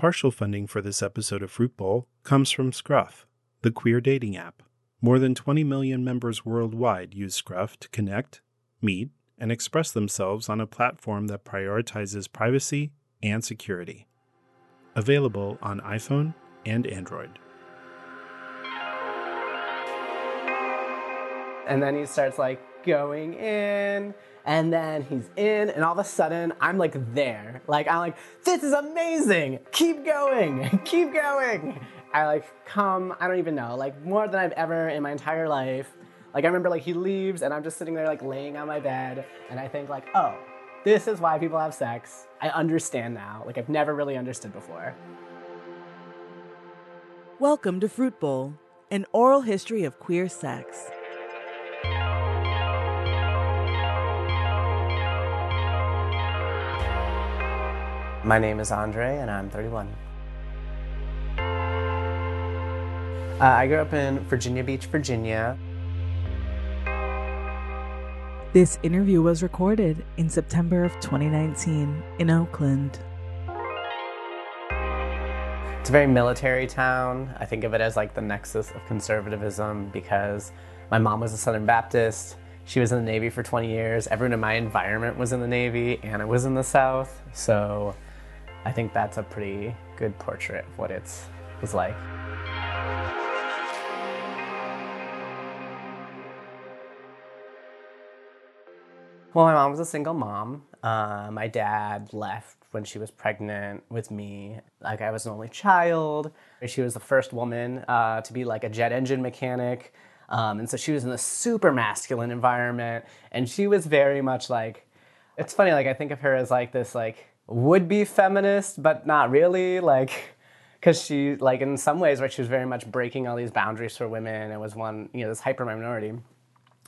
Partial funding for this episode of Fruit Bowl comes from Scruff, the queer dating app. More than 20 million members worldwide use Scruff to connect, meet, and express themselves on a platform that prioritizes privacy and security. Available on iPhone and Android. And then he starts like going in, and then he's in, and all of a sudden I'm like there. Like, I'm like, this is amazing! Keep going! Keep going! I like come, I don't even know, like more than I've ever in my entire life. Like I remember like he leaves and I'm just sitting there like laying on my bed and I think like, oh, this is why people have sex. I understand now. Like I've never really understood before. Welcome to Fruit Bowl, an oral history of queer sex. My name is Andre and I'm 31. Uh, I grew up in Virginia Beach, Virginia. This interview was recorded in September of 2019 in Oakland. It's a very military town. I think of it as like the nexus of conservatism because my mom was a Southern Baptist. She was in the Navy for 20 years. Everyone in my environment was in the Navy and it was in the South. So I think that's a pretty good portrait of what it was like. Well, my mom was a single mom. Uh, my dad left when she was pregnant with me. Like, I was an only child. She was the first woman uh, to be like a jet engine mechanic. Um, and so she was in a super masculine environment. And she was very much like, it's funny, like, I think of her as like this, like, would be feminist, but not really. Like, because she, like, in some ways, right, she was very much breaking all these boundaries for women. It was one, you know, this hyper minority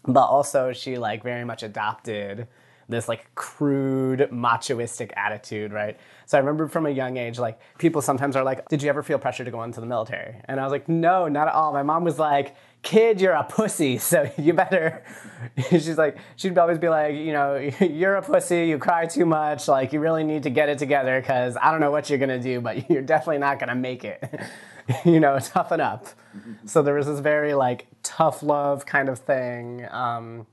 but also she like very much adopted this like crude machoistic attitude right so i remember from a young age like people sometimes are like did you ever feel pressure to go into the military and i was like no not at all my mom was like kid you're a pussy. So you better she's like she'd always be like you know you're a pussy you cry too much like you really need to get it together because i don't know what you're gonna do but you're definitely not gonna make it. You know toughen up. So there was this very like tough love kind of thing um,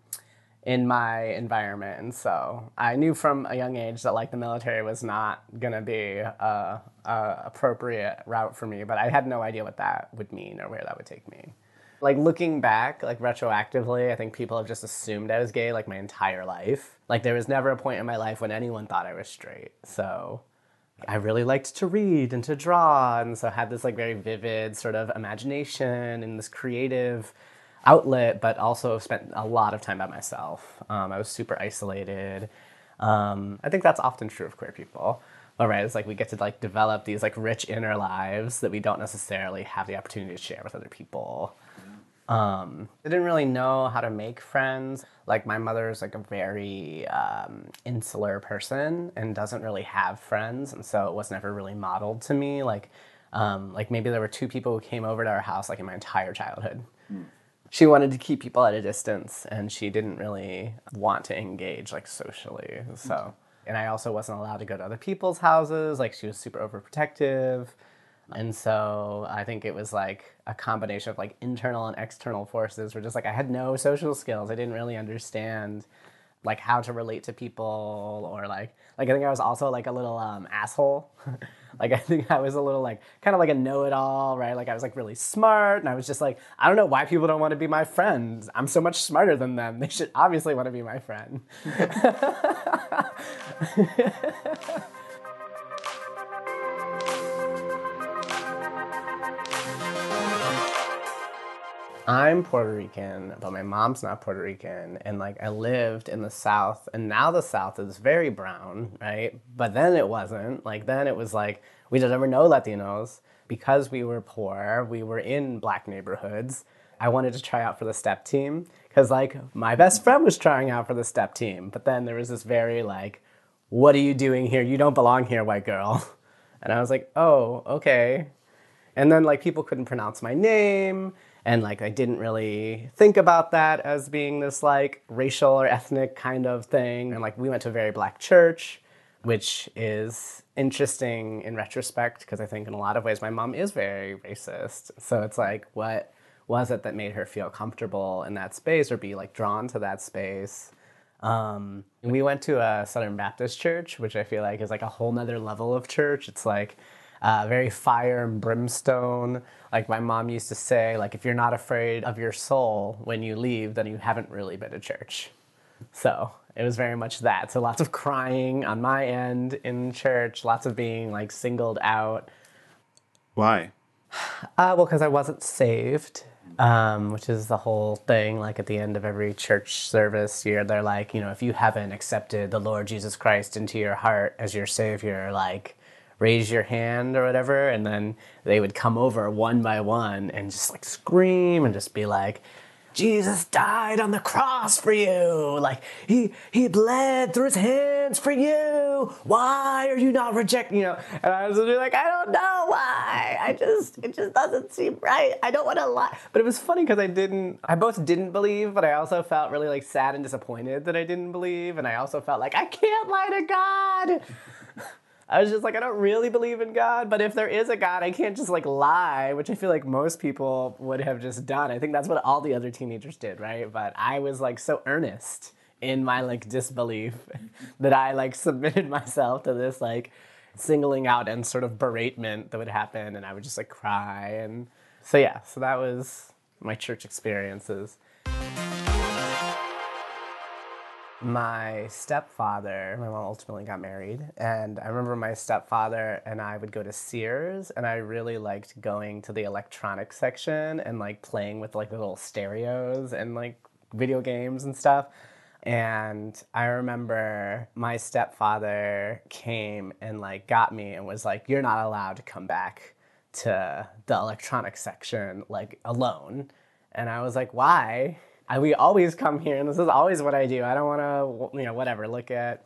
in my environment. And so i knew from a young age that like the military was not going to be a, a appropriate route for me but i had no idea what that would mean or where that would take me like looking back like retroactively i think people have just assumed i was gay like my entire life like there was never a point in my life when anyone thought i was straight so I really liked to read and to draw, and so had this like very vivid sort of imagination and this creative outlet, but also spent a lot of time by myself. Um, I was super isolated. Um, I think that's often true of queer people. All right, it's like we get to like develop these like rich inner lives that we don't necessarily have the opportunity to share with other people. Um, I didn't really know how to make friends. Like my mother's like a very um, insular person and doesn't really have friends, and so it was never really modeled to me. Like, um, like maybe there were two people who came over to our house like in my entire childhood. Mm. She wanted to keep people at a distance, and she didn't really want to engage like socially. So, and I also wasn't allowed to go to other people's houses. Like she was super overprotective. And so I think it was like a combination of like internal and external forces where just like I had no social skills. I didn't really understand like how to relate to people or like like I think I was also like a little um, asshole. like I think I was a little like kind of like a know-it-all, right? Like I was like really smart and I was just like I don't know why people don't want to be my friends. I'm so much smarter than them. They should obviously want to be my friend. I'm Puerto Rican, but my mom's not Puerto Rican. And like I lived in the South, and now the South is very brown, right? But then it wasn't. Like then it was like we didn't ever know Latinos. Because we were poor, we were in black neighborhoods. I wanted to try out for the step team because like my best friend was trying out for the step team. But then there was this very like, what are you doing here? You don't belong here, white girl. And I was like, oh, okay. And then like people couldn't pronounce my name and like I didn't really think about that as being this like racial or ethnic kind of thing. And like we went to a very black church, which is interesting in retrospect because I think in a lot of ways my mom is very racist. So it's like, what was it that made her feel comfortable in that space or be like drawn to that space? Um, we went to a Southern Baptist church, which I feel like is like a whole nother level of church. It's like uh, very fire and brimstone. Like my mom used to say, like if you're not afraid of your soul when you leave, then you haven't really been to church. So it was very much that. So lots of crying on my end in church, lots of being like singled out. Why? Uh, well, because I wasn't saved, um, which is the whole thing. Like at the end of every church service, year, they're like, you know, if you haven't accepted the Lord Jesus Christ into your heart as your Savior, like raise your hand or whatever. And then they would come over one by one and just like scream and just be like, Jesus died on the cross for you. Like he he bled through his hands for you. Why are you not rejecting? You know, and I was like, I don't know why. I just it just doesn't seem right. I don't want to lie. But it was funny because I didn't. I both didn't believe, but I also felt really like sad and disappointed that I didn't believe, and I also felt like I can't lie to God. I was just like, I don't really believe in God, but if there is a God, I can't just like lie, which I feel like most people would have just done. I think that's what all the other teenagers did, right? But I was like so earnest in my like disbelief that I like submitted myself to this like singling out and sort of beratement that would happen, and I would just like cry. And so, yeah, so that was my church experiences my stepfather, my mom ultimately got married, and I remember my stepfather and I would go to Sears, and I really liked going to the electronics section and like playing with like the little stereos and like video games and stuff. And I remember my stepfather came and like got me and was like, You're not allowed to come back to the electronics section like alone. And I was like, Why? I, we always come here, and this is always what I do. I don't want to, you know, whatever, look at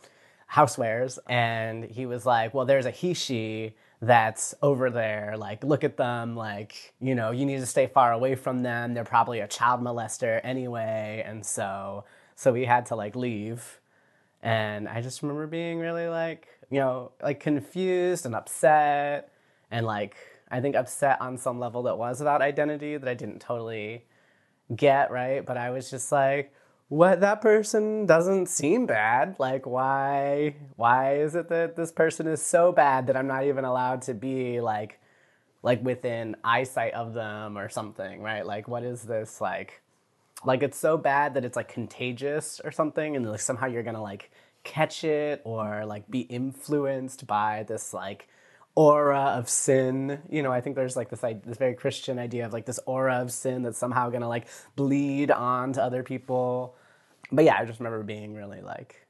housewares. And he was like, well, there's a he, she that's over there. Like, look at them. Like, you know, you need to stay far away from them. They're probably a child molester anyway. And so, so we had to like leave. And I just remember being really like, you know, like confused and upset. And like, I think upset on some level that was about identity that I didn't totally get, right? But I was just like, what that person doesn't seem bad. Like why why is it that this person is so bad that I'm not even allowed to be like like within eyesight of them or something, right? Like what is this like like it's so bad that it's like contagious or something and like somehow you're going to like catch it or like be influenced by this like aura of sin. You know, I think there's like this like, this very Christian idea of like this aura of sin that's somehow gonna like bleed on to other people. But yeah, I just remember being really like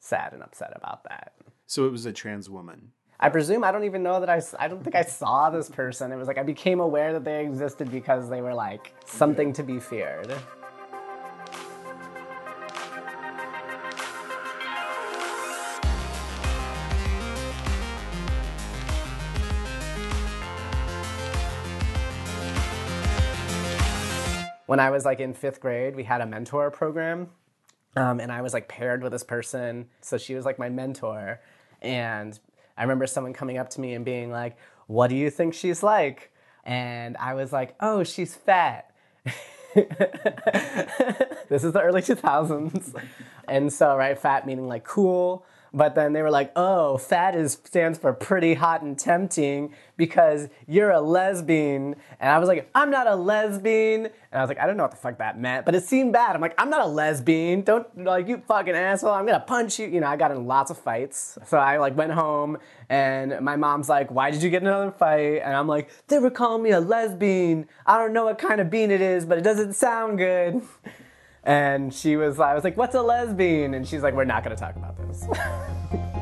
sad and upset about that. So it was a trans woman. I presume I don't even know that I I don't think I saw this person. It was like I became aware that they existed because they were like something to be feared. When I was like in fifth grade, we had a mentor program. Um, and I was like paired with this person. So she was like my mentor. And I remember someone coming up to me and being like, What do you think she's like? And I was like, Oh, she's fat. this is the early 2000s. And so, right, fat meaning like cool. But then they were like, oh, fat is stands for pretty hot and tempting because you're a lesbian. And I was like, I'm not a lesbian. And I was like, I don't know what the fuck that meant, but it seemed bad. I'm like, I'm not a lesbian. Don't like you fucking asshole. I'm gonna punch you. You know, I got in lots of fights. So I like went home and my mom's like, why did you get another fight? And I'm like, they were calling me a lesbian. I don't know what kind of bean it is, but it doesn't sound good. And she was, I was like, what's a lesbian? And she's like, we're not gonna talk about this.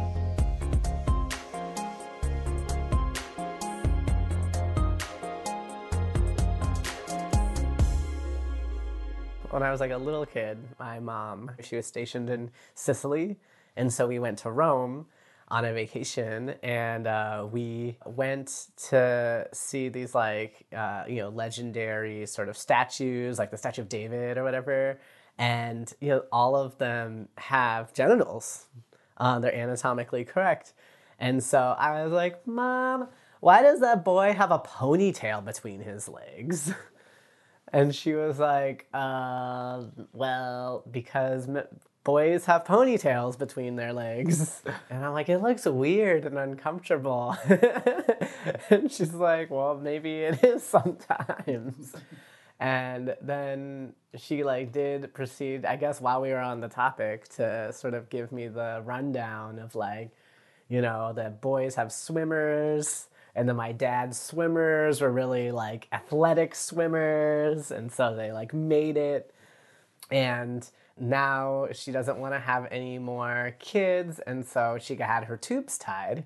when I was like a little kid, my mom, she was stationed in Sicily. And so we went to Rome on a vacation and uh, we went to see these like uh, you know legendary sort of statues like the statue of david or whatever and you know all of them have genitals uh, they're anatomically correct And so I was like, Mom, why does that boy have a ponytail between his legs? And she was like, uh, well, because boys have ponytails between their legs. And I'm like, it looks weird and uncomfortable. and she's like, well, maybe it is sometimes. And then she like did proceed, I guess while we were on the topic, to sort of give me the rundown of like, you know, that boys have swimmers and then my dad's swimmers were really like athletic swimmers and so they like made it and now she doesn't want to have any more kids and so she had her tubes tied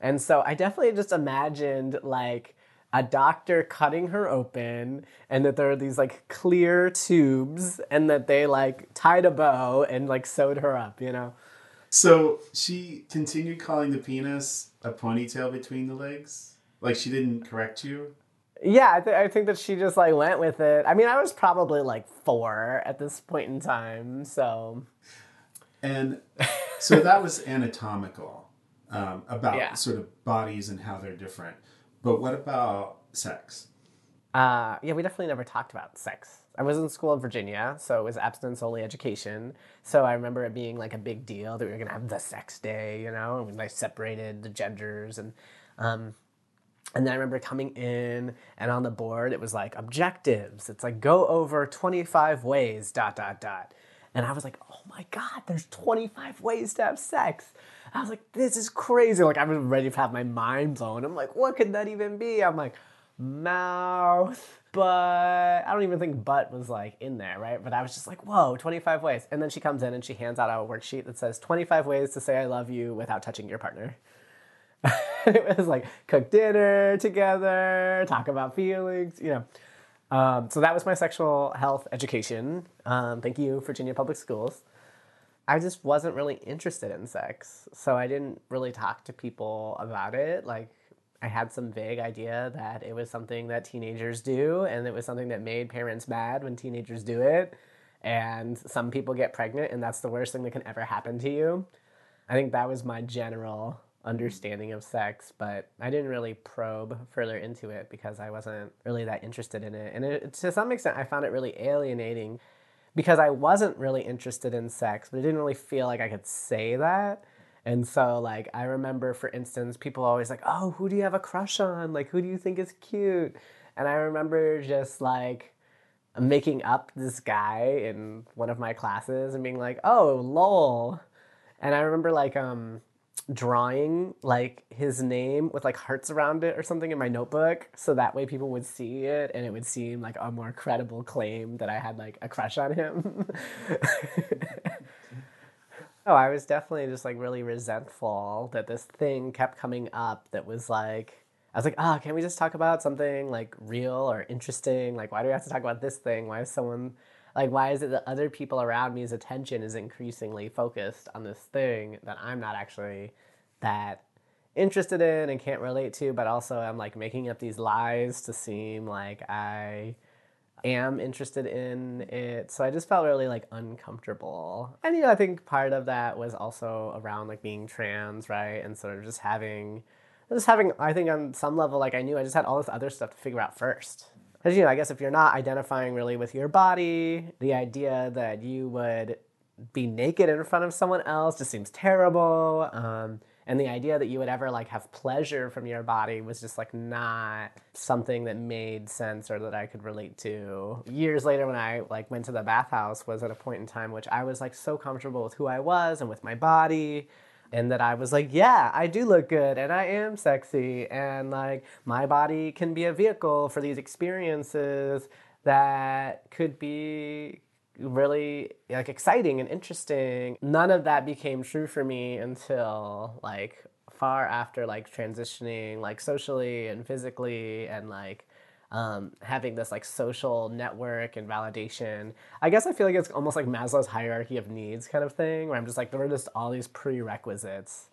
and so i definitely just imagined like a doctor cutting her open and that there are these like clear tubes and that they like tied a bow and like sewed her up you know So she continued calling the penis a ponytail between the legs? Like she didn't correct you? Yeah, I, th- I think that she just like went with it. I mean, I was probably like four at this point in time, so And so that was anatomical um, about Yeah. sort of bodies and how they're different. But what about sex? uh, yeah, we definitely never talked about sex. I was in school in Virginia, so it was abstinence only education. So I remember it being like a big deal that we were gonna have the sex day, you know, and we like separated the genders and. Um, and then I remember coming in and on the board it was like objectives. It's like go over 25 ways, dot, dot, dot. And I was like, oh my God, there's 25 ways to have sex. I was like, this is crazy. Like I was ready to have my mind blown. I'm like, what could that even be? I'm like, mouth, butt. I don't even think butt was like in there, right? But I was just like, whoa, 25 ways. And then she comes in and she hands out a worksheet that says 25 ways to say I love you without touching your partner. it was like cook dinner together, talk about feelings, you know. Um, so that was my sexual health education. Um, thank you, Virginia Public Schools. I just wasn't really interested in sex, so I didn't really talk to people about it. Like, I had some vague idea that it was something that teenagers do, and it was something that made parents mad when teenagers do it. And some people get pregnant, and that's the worst thing that can ever happen to you. I think that was my general understanding of sex, but I didn't really probe further into it because I wasn't really that interested in it. And it, to some extent, I found it really alienating because I wasn't really interested in sex, but I didn't really feel like I could say that. And so, like, I remember, for instance, people always like, oh, who do you have a crush on? Like, who do you think is cute? And I remember just like, making up this guy in one of my classes and being like, "Oh, lol." And I remember like um drawing like his name with like hearts around it or something in my notebook so that way people would see it and it would seem like a more credible claim that I had like a crush on him. oh, I was definitely just like really resentful that this thing kept coming up that was like I was like, ah, can we just talk about something like real or interesting? Like, why do we have to talk about this thing? Why is someone, like, why is it that other people around me's attention is increasingly focused on this thing that I'm not actually that interested in and can't relate to, but also I'm like making up these lies to seem like I am interested in it. So I just felt really like uncomfortable. And you know, I think part of that was also around like being trans, right? And sort of just having just having I think on some level like I knew I just had all this other stuff to figure out first. Because you know, I guess if you're not identifying really with your body, the idea that you would be naked in front of someone else just seems terrible. Um, and the idea that you would ever like have pleasure from your body was just like not something that made sense or that I could relate to. Years later when I like went to the bathhouse was at a point in time which I was like so comfortable with who I was and with my body and that I was like, yeah, I do look good and I am sexy and like my body can be a vehicle for these experiences that could be really like exciting and interesting. None of that became true for me until like far after like transitioning like socially and physically and like um, having this like social network and validation. I guess I feel like it's almost like Maslow's hierarchy of needs kind of thing, where I'm just like there are just all these prerequisites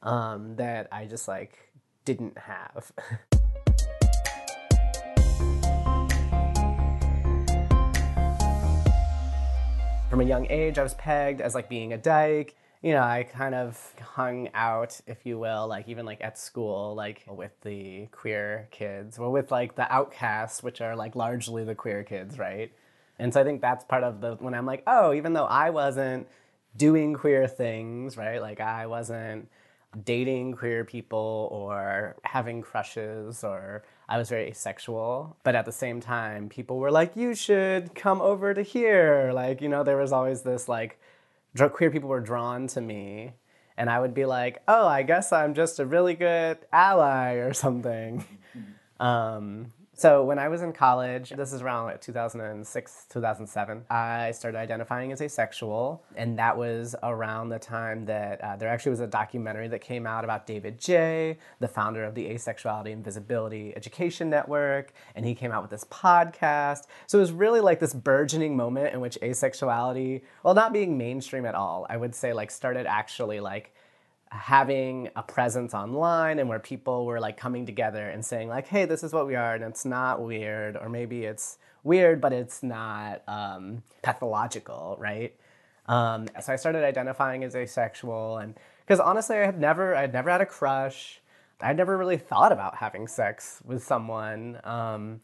um, that I just like didn't have. From a young age, I was pegged as like being a dyke you know, I kind of hung out, if you will, like even like at school, like with the queer kids or with like the outcasts, which are like largely the queer kids, right? And so I think that's part of the when I'm like, oh, even though I wasn't doing queer things, right? Like I wasn't dating queer people or having crushes or I was very asexual. But at the same time, people were like, you should come over to here. Like, you know, there was always this like queer people were drawn to me. And I would be like, oh, I guess I'm just a really good ally or something. um, so when I was in college, this is around like 2006, 2007, I started identifying as asexual. And that was around the time that uh, there actually was a documentary that came out about David Jay, the founder of the Asexuality and Visibility Education Network. And he came out with this podcast. So it was really like this burgeoning moment in which asexuality, well, not being mainstream at all, I would say like started actually like having a presence online and where people were like coming together and saying like hey this is what we are and it's not weird or maybe it's weird but it's not um, pathological right? Um, so i started identifying as asexual and because honestly i had never i had never had a crush. I never really thought about having sex with someone um,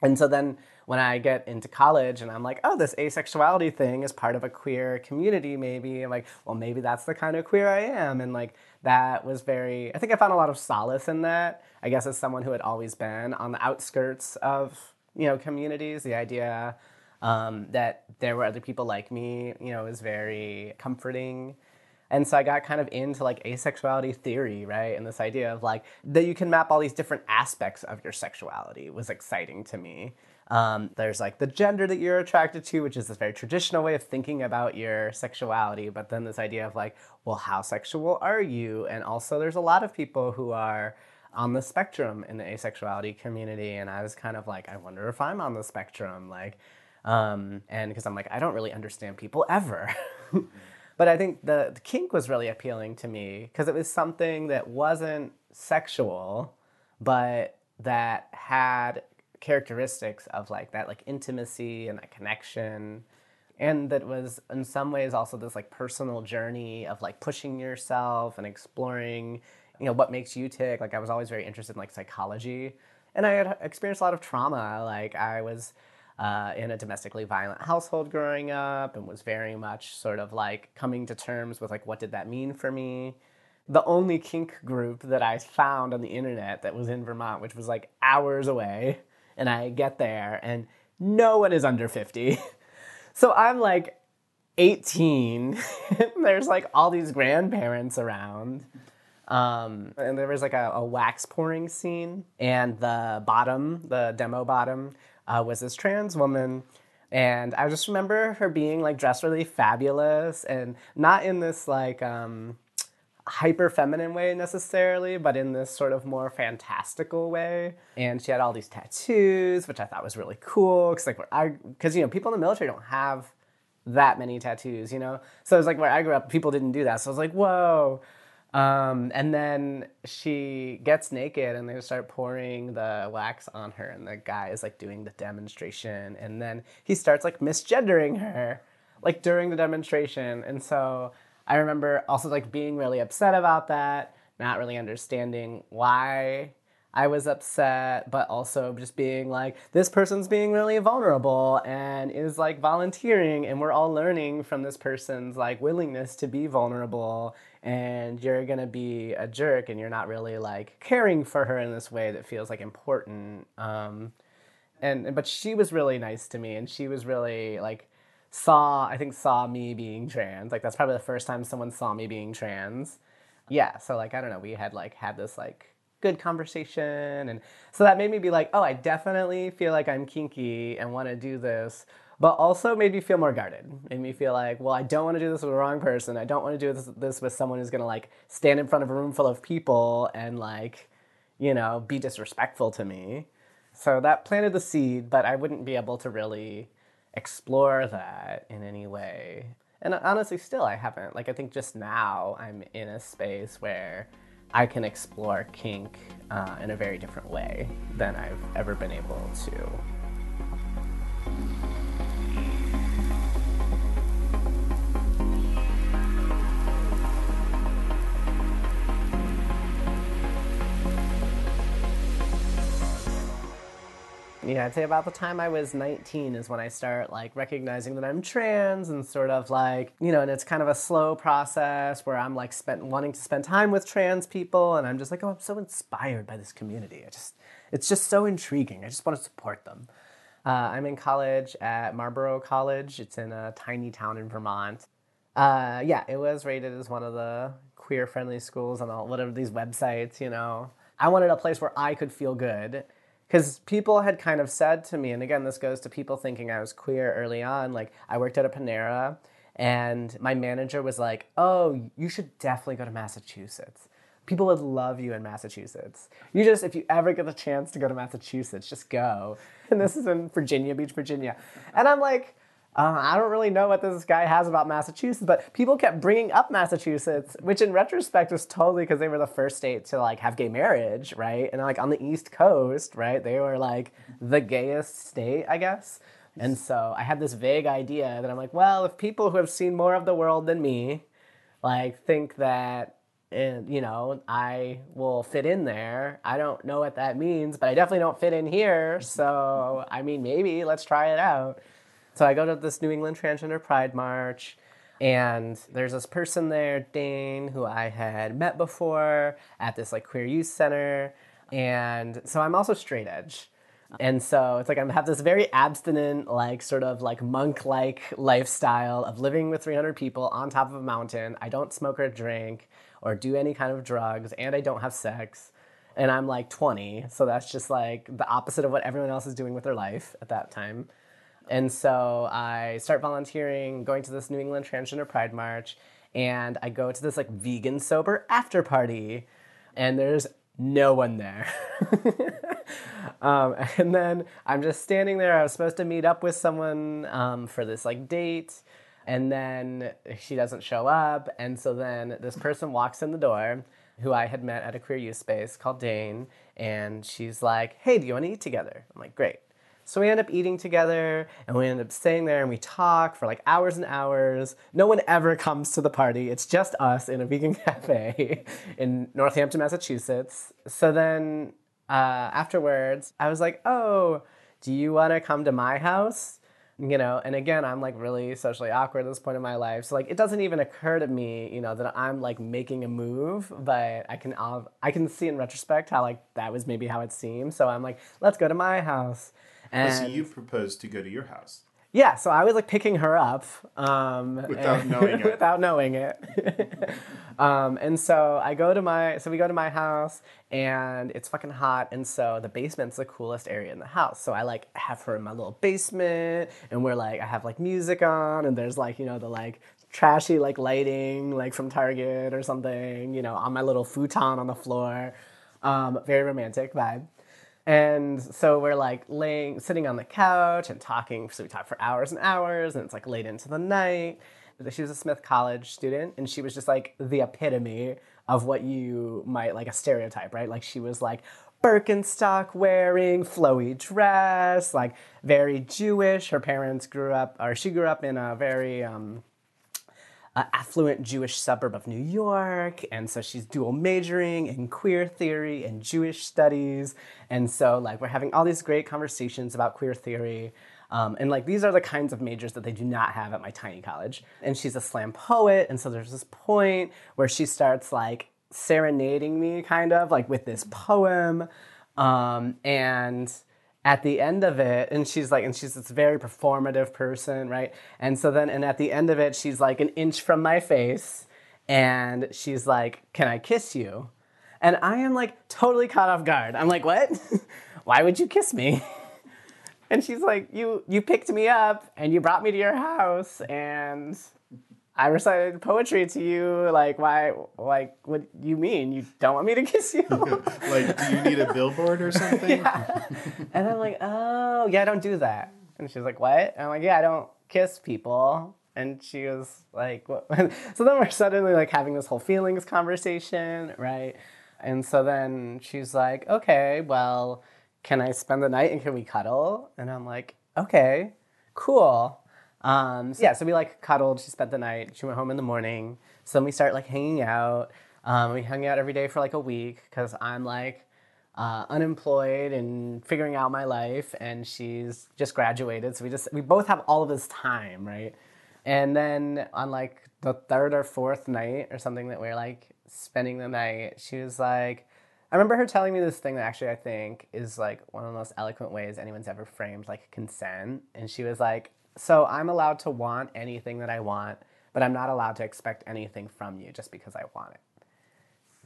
and so then when I get into college and I'm like, oh, this asexuality thing is part of a queer community, maybe. I'm like, well, maybe that's the kind of queer I am. And like, that was very, I think I found a lot of solace in that. I guess as someone who had always been on the outskirts of, you know, communities, the idea um, that there were other people like me, you know, was very comforting. And so I got kind of into like asexuality theory, right? And this idea of like that you can map all these different aspects of your sexuality was exciting to me. Um, there's like the gender that you're attracted to, which is this very traditional way of thinking about your sexuality. But then this idea of like, well, how sexual are you? And also, there's a lot of people who are on the spectrum in the asexuality community. And I was kind of like, I wonder if I'm on the spectrum. Like, um, and because I'm like, I don't really understand people ever. but I think the, the kink was really appealing to me because it was something that wasn't sexual, but that had characteristics of like that like intimacy and that connection. And that was in some ways also this like personal journey of like pushing yourself and exploring you know what makes you tick. Like i was always very interested in like psychology. And i had experienced a lot of trauma. Like i was uh, in a domestically violent household growing up and was very much sort of like coming to terms with like what did that mean for me the only kink group that i found on the internet that was in vermont which was like hours away and I get there and no one is under 50. so I'm like 18. There's like all these grandparents around. Um, and there was like a, a, wax pouring scene, and the bottom, the demo bottom, uh, was this trans woman. And I just remember her being like dressed really fabulous and not in this like, um, hyper feminine way necessarily, but in this sort of more fantastical way. And she had all these tattoos, which I thought was really cool because like I because you know people in the military don't have that many tattoos, you know. So it was like where I grew up, people didn't do that. So I was like, whoa. Um, and then she gets naked and they start pouring the wax on her and the guy is like doing the demonstration and then he starts like misgendering her like during the demonstration. And so I remember also like being really upset about that, not really understanding why I was upset, but also just being like, this person's being really vulnerable and is like volunteering, and we're all learning from this person's like willingness to be vulnerable. And you're gonna be a jerk, and you're not really like caring for her in this way that feels like important. Um, and but she was really nice to me, and she was really like saw I think saw me being trans. Like that's probably the first time someone saw me being trans. Yeah, so like I don't know, we had like had this like good conversation and so that made me be like, "Oh, I definitely feel like I'm kinky and want to do this." But also made me feel more guarded. Made me feel like, well, I don't want to do this with the wrong person. I don't want to do this, this with someone who's going to like stand in front of a room full of people and like, you know, be disrespectful to me. So that planted the seed, but I wouldn't be able to really explore that in any way. And honestly, still, I haven't. Like, I think just now I'm in a space where I can explore kink uh, in a very different way than I've ever been able to. Yeah, I'd say about the time I was 19 is when I start like recognizing that I'm trans and sort of like, you know, and it's kind of a slow process where I'm like spent wanting to spend time with trans people and I'm just like, oh, I'm so inspired by this community. I just it's just so intriguing. I just want to support them. Uh, I'm in college at Marlboro College. It's in a tiny town in Vermont. Uh, yeah, it was rated as one of the queer friendly schools on all whatever these websites, you know. I wanted a place where I could feel good because people had kind of said to me, and again, this goes to people thinking I was queer early on. Like, I worked at a Panera, and my manager was like, Oh, you should definitely go to Massachusetts. People would love you in Massachusetts. You just, if you ever get the chance to go to Massachusetts, just go. And this is in Virginia Beach, Virginia. And I'm like, uh, I don't really know what this guy has about Massachusetts, but people kept bringing up Massachusetts, which in retrospect was totally because they were the first state to like have gay marriage, right? And like on the East Coast, right? They were like the gayest state, I guess. And so I had this vague idea that I'm like, well, if people who have seen more of the world than me, like think that and you know i will fit in there i don't know what that means but i definitely don't fit in here so i mean maybe let's try it out so I go to this New England Transgender Pride March, and there's this person there, Dane, who I had met before at this like queer youth center. And so I'm also straight edge. And so it's like I have this very abstinent, like sort of like monk like lifestyle of living with 300 people on top of a mountain. I don't smoke or drink or do any kind of drugs, and I don't have sex. And I'm like 20, so that's just like the opposite of what everyone else is doing with their life at that time. And so I start volunteering, going to this New England Transgender Pride March, and I go to this like vegan sober after party, and there's no one there. um, and then I'm just standing there. I was supposed to meet up with someone um, for this like date, and then she doesn't show up. And so then this person walks in the door who I had met at a queer youth space called Dane, and she's like, Hey, do you want to eat together? I'm like, Great. So we end up eating together and we end up staying there and we talk for like hours and hours. No one ever comes to the party. It's just us in a vegan cafe in Northampton, Massachusetts. So then uh, afterwards, I was like, oh, do you want to come to my house? You know, and again, I'm like really socially awkward at this point in my life. So like, it doesn't even occur to me, you know, that I'm like making a move, but I can, I can see in retrospect how like that was maybe how it seemed. So I'm like, let's go to my house. And so you proposed to go to your house. Yeah, so I was like picking her up um, without knowing it. without knowing it. um, and so I go to my so we go to my house and it's fucking hot and so the basement's the coolest area in the house. So I like have her in my little basement and we're like I have like music on and there's like you know the like trashy like lighting like from Target or something you know on my little futon on the floor. Um, very romantic vibe. And so we're like laying, sitting on the couch and talking. So we talk for hours and hours, and it's like late into the night. She was a Smith College student, and she was just like the epitome of what you might like a stereotype, right? Like she was like Birkenstock wearing, flowy dress, like very Jewish. Her parents grew up, or she grew up in a very um, uh, affluent Jewish suburb of New York. And so she's dual majoring in queer theory and Jewish studies. And so, like, we're having all these great conversations about queer theory. Um, and like these are the kinds of majors that they do not have at my tiny college. And she's a slam poet, and so there's this point where she starts like serenading me, kind of like with this poem, um, and at the end of it, and she's like, and she's this very performative person, right? And so then, and at the end of it, she's like an inch from my face, and she's like, Can I kiss you? And I am like totally caught off guard. I'm like, What? Why would you kiss me? and she's like, You you picked me up and you brought me to your house and I recited poetry to you. Like, why? Like, what you mean? You don't want me to kiss you? like, do you need a billboard or something? yeah. And I'm like, oh, yeah, I don't do that. And she's like, what? And I'm like, yeah, I don't kiss people. And she was like, what? so then we're suddenly like having this whole feelings conversation, right? And so then she's like, okay, well, can I spend the night and can we cuddle? And I'm like, okay, cool. Um, so yeah, so we like cuddled. She spent the night. She went home in the morning. So then we start like hanging out. Um, we hung out every day for like a week because I'm like, uh, unemployed and figuring out my life, and she's just graduated. So we just we both have all of this time, right? And then on like the third or fourth night or something that we're like spending the night, she was like, I remember her telling me this thing that actually I think is like one of the most eloquent ways anyone's ever framed like consent. And she was like, So I'm allowed to want anything that I want, but I'm not allowed to expect anything from you just because I want it.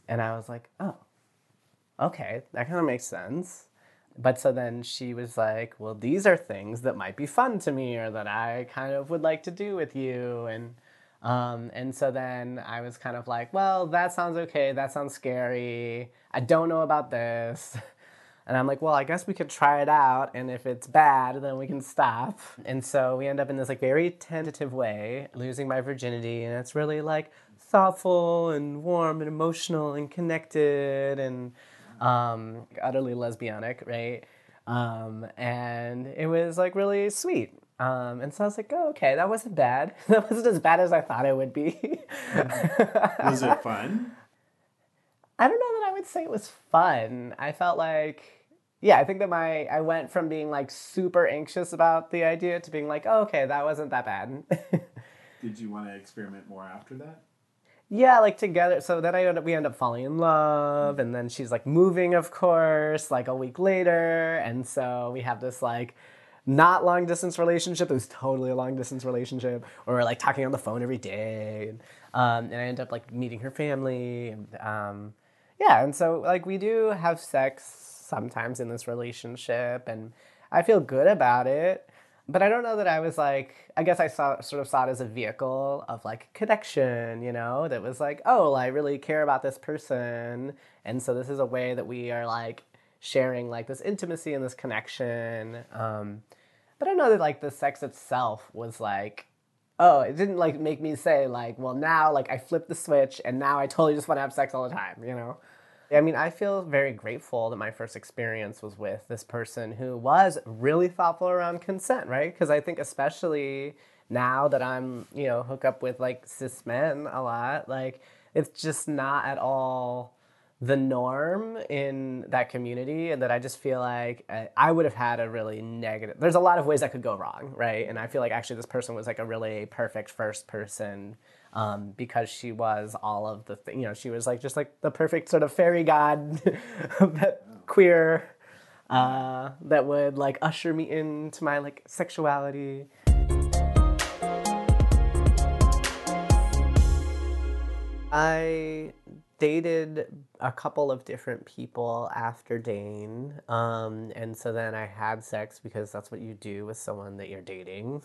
And I was like, Oh, okay, that kind of makes sense. But so then she was like, Well, these are things that might be fun to me or that I kind of would like to do with you. And um, and so then I was kind of like, well, that sounds okay. That sounds scary. I don't know about this. And I'm like, well, I guess we could try it out. And if it's bad, then we can stop. And so we end up in this like very tentative way, losing my virginity. And it's really like thoughtful and warm and emotional and connected and um, utterly lesbianic, right? Um, and it was like really sweet. Um, and so I was like, oh, okay, that wasn't bad. that wasn't as bad as I thought it would be. Was it fun? I don't know that I would say it was fun. I felt like, yeah, I think that my, I went from being like super anxious about the idea to being like, oh, okay, that wasn't that bad. Did you want to experiment more after that? yeah, like together. So then I end up, we end up falling in love, and then she's like moving, of course, like a week later, and so we have this like not long distance relationship. It was totally a long distance relationship, or we're like talking on the phone every day, and, um, and I end up like meeting her family, and um, yeah, and so like we do have sex sometimes in this relationship, and I feel good about it but I don't know that I was like I guess I saw sort of saw it as a vehicle of like connection, you know, that was like, oh, I really care about this person, and so this is a way that we are like sharing like this intimacy and this connection. Um, but I know that like the sex itself was like, oh, it didn't like make me say like, well, now like I flipped the switch and now I totally just want to have sex all the time, you know. I mean, I feel very grateful that my first experience was with this person who was really thoughtful around consent, right? Because I think, especially now that I'm, you know, hook up with like cis men a lot, like it's just not at all the norm in that community. And that I just feel like I, I would have had a really negative, there's a lot of ways that could go wrong, right? And I feel like actually this person was like a really perfect first person um, because she was all of the th- you know she was like just like the perfect sort of fairy god that queer uh, that would like usher me into my like sexuality i dated a couple of different people after Dane. Um, and so then I had sex because that's what you do with someone that you're dating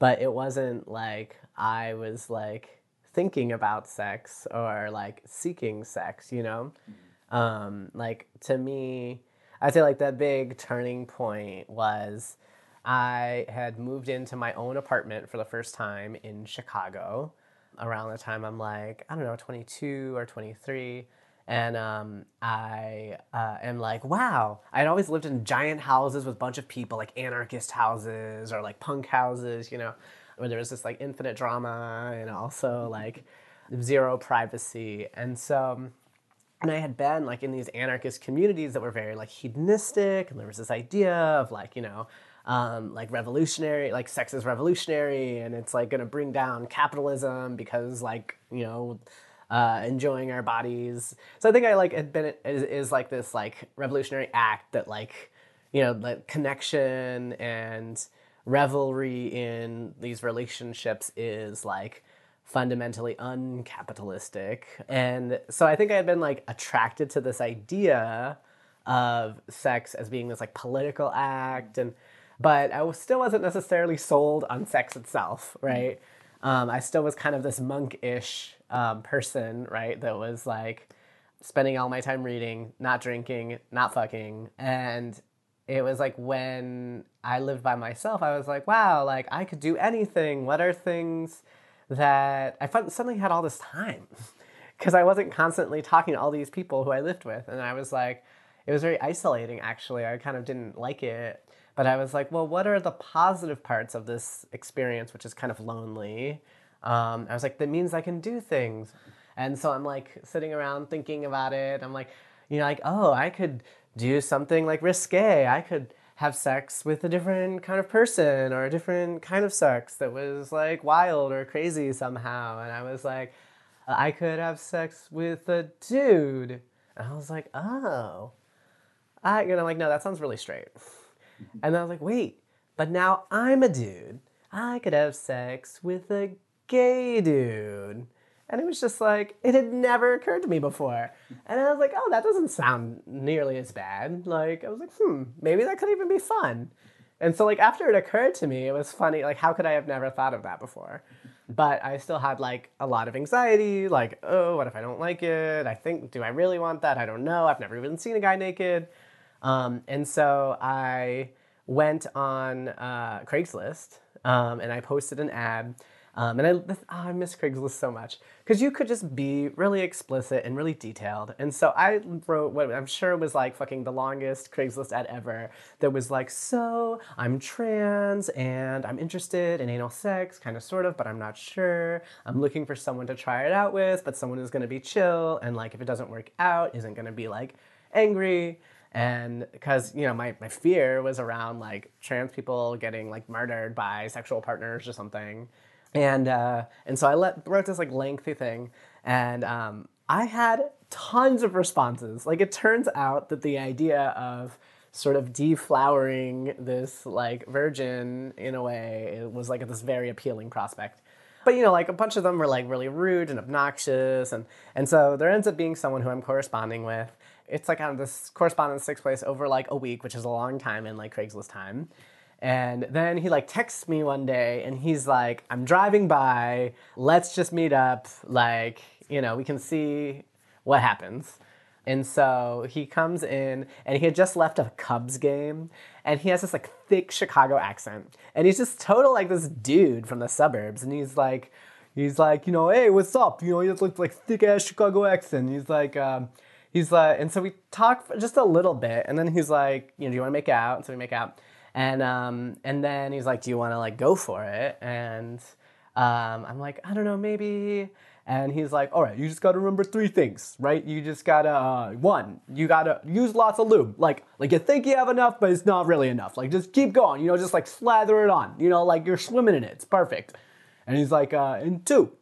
but it wasn't like I was like thinking about sex or like seeking sex, you know? Mm-hmm. Um, like to me, I'd say like the big turning point was I had moved into my own apartment for the first time in Chicago around the time I'm like, I don't know, 22 or 23 and um, I uh, am like, wow. I'd always lived in giant houses with a bunch of people, like anarchist houses or like punk houses, you know, where there was this like infinite drama and also like zero privacy. And so, and I had been like in these anarchist communities that were very like hedonistic, and there was this idea of like, you know, um, like revolutionary, like sex is revolutionary, and it's like gonna bring down capitalism because like, you know, uh, enjoying our bodies. So I think I like had been is, is like this like revolutionary act that like you know like connection and revelry in these relationships is like fundamentally uncapitalistic. And so I think I had been like attracted to this idea of sex as being this like political act and but I was, still wasn't necessarily sold on sex itself, right? Um, I still was kind of this monk-ish um, person, right? That was like spending all my time reading, not drinking, not fucking. And it was like when I lived by myself, I was like, wow, like I could do anything. What are things that I suddenly had all this time? Because I wasn't constantly talking to all these people who I lived with. And I was like, it was very isolating actually. I kind of didn't like it. But I was like, well, what are the positive parts of this experience, which is kind of lonely? Um, I was like, that means I can do things. And so I'm like sitting around thinking about it. I'm like, you know, like, oh, I could do something like risque. I could have sex with a different kind of person or a different kind of sex that was like wild or crazy somehow. And I was like, I could have sex with a dude. And I was like, oh. I, and I'm like, no, that sounds really straight. And I was like, wait, but now I'm a dude. I could have sex with a gay dude. And it was just like, it had never occurred to me before. And I was like, oh, that doesn't sound nearly as bad. Like, I was like, hmm, maybe that could even be fun. And so, like, after it occurred to me, it was funny. Like, how could I have never thought of that before? But I still had, like, a lot of anxiety. Like, oh, what if I don't like it? I think, do I really want that? I don't know. I've never even seen a guy naked. Um, and so I went on uh, Craigslist um, and I posted an ad. Um, and I, oh, I miss Craigslist so much because you could just be really explicit and really detailed. And so I wrote what I'm sure was like fucking the longest Craigslist ad ever that was like, so I'm trans and I'm interested in anal sex, kind of sort of, but I'm not sure. I'm looking for someone to try it out with, but someone who's gonna be chill and like if it doesn't work out, isn't gonna be like angry and because you know my, my fear was around like trans people getting like murdered by sexual partners or something and uh, and so i let, wrote this like lengthy thing. And um, i had tons of responses. Like it turns out that the idea of sort of deflowering this like virgin in a way it was like this very appealing prospect. But you know like a bunch of them were like really rude and obnoxious. And and so there ends up being someone who i'm corresponding with. It's like on this correspondence takes place over like a week, which is a long time in like Craigslist time. And then he like texts me one day and he's like, I'm driving by, let's just meet up. Like, you know, we can see what happens. And so he comes in and he had just left a Cubs game and he has this like thick Chicago accent. And he's just total like this dude from the suburbs. And he's like, he's like, you know, hey, what's up? You know, he has like, like thick ass Chicago accent. He's like, um, he's like, and so we talk just a little bit, and then he's like, you know, do you want to make out? And so we make out, and um, and then he's like, do you want to like go for it? And um, I'm like, I don't know, maybe. And he's like, all right, you just gotta remember three things, right? You just gotta uh, one, you gotta use lots of lube. Like, like you think you have enough, but it's not really enough. Like, just keep going. You know, just like slather it on. You know, like you're swimming in it. It's perfect. And he's like, uh, and two,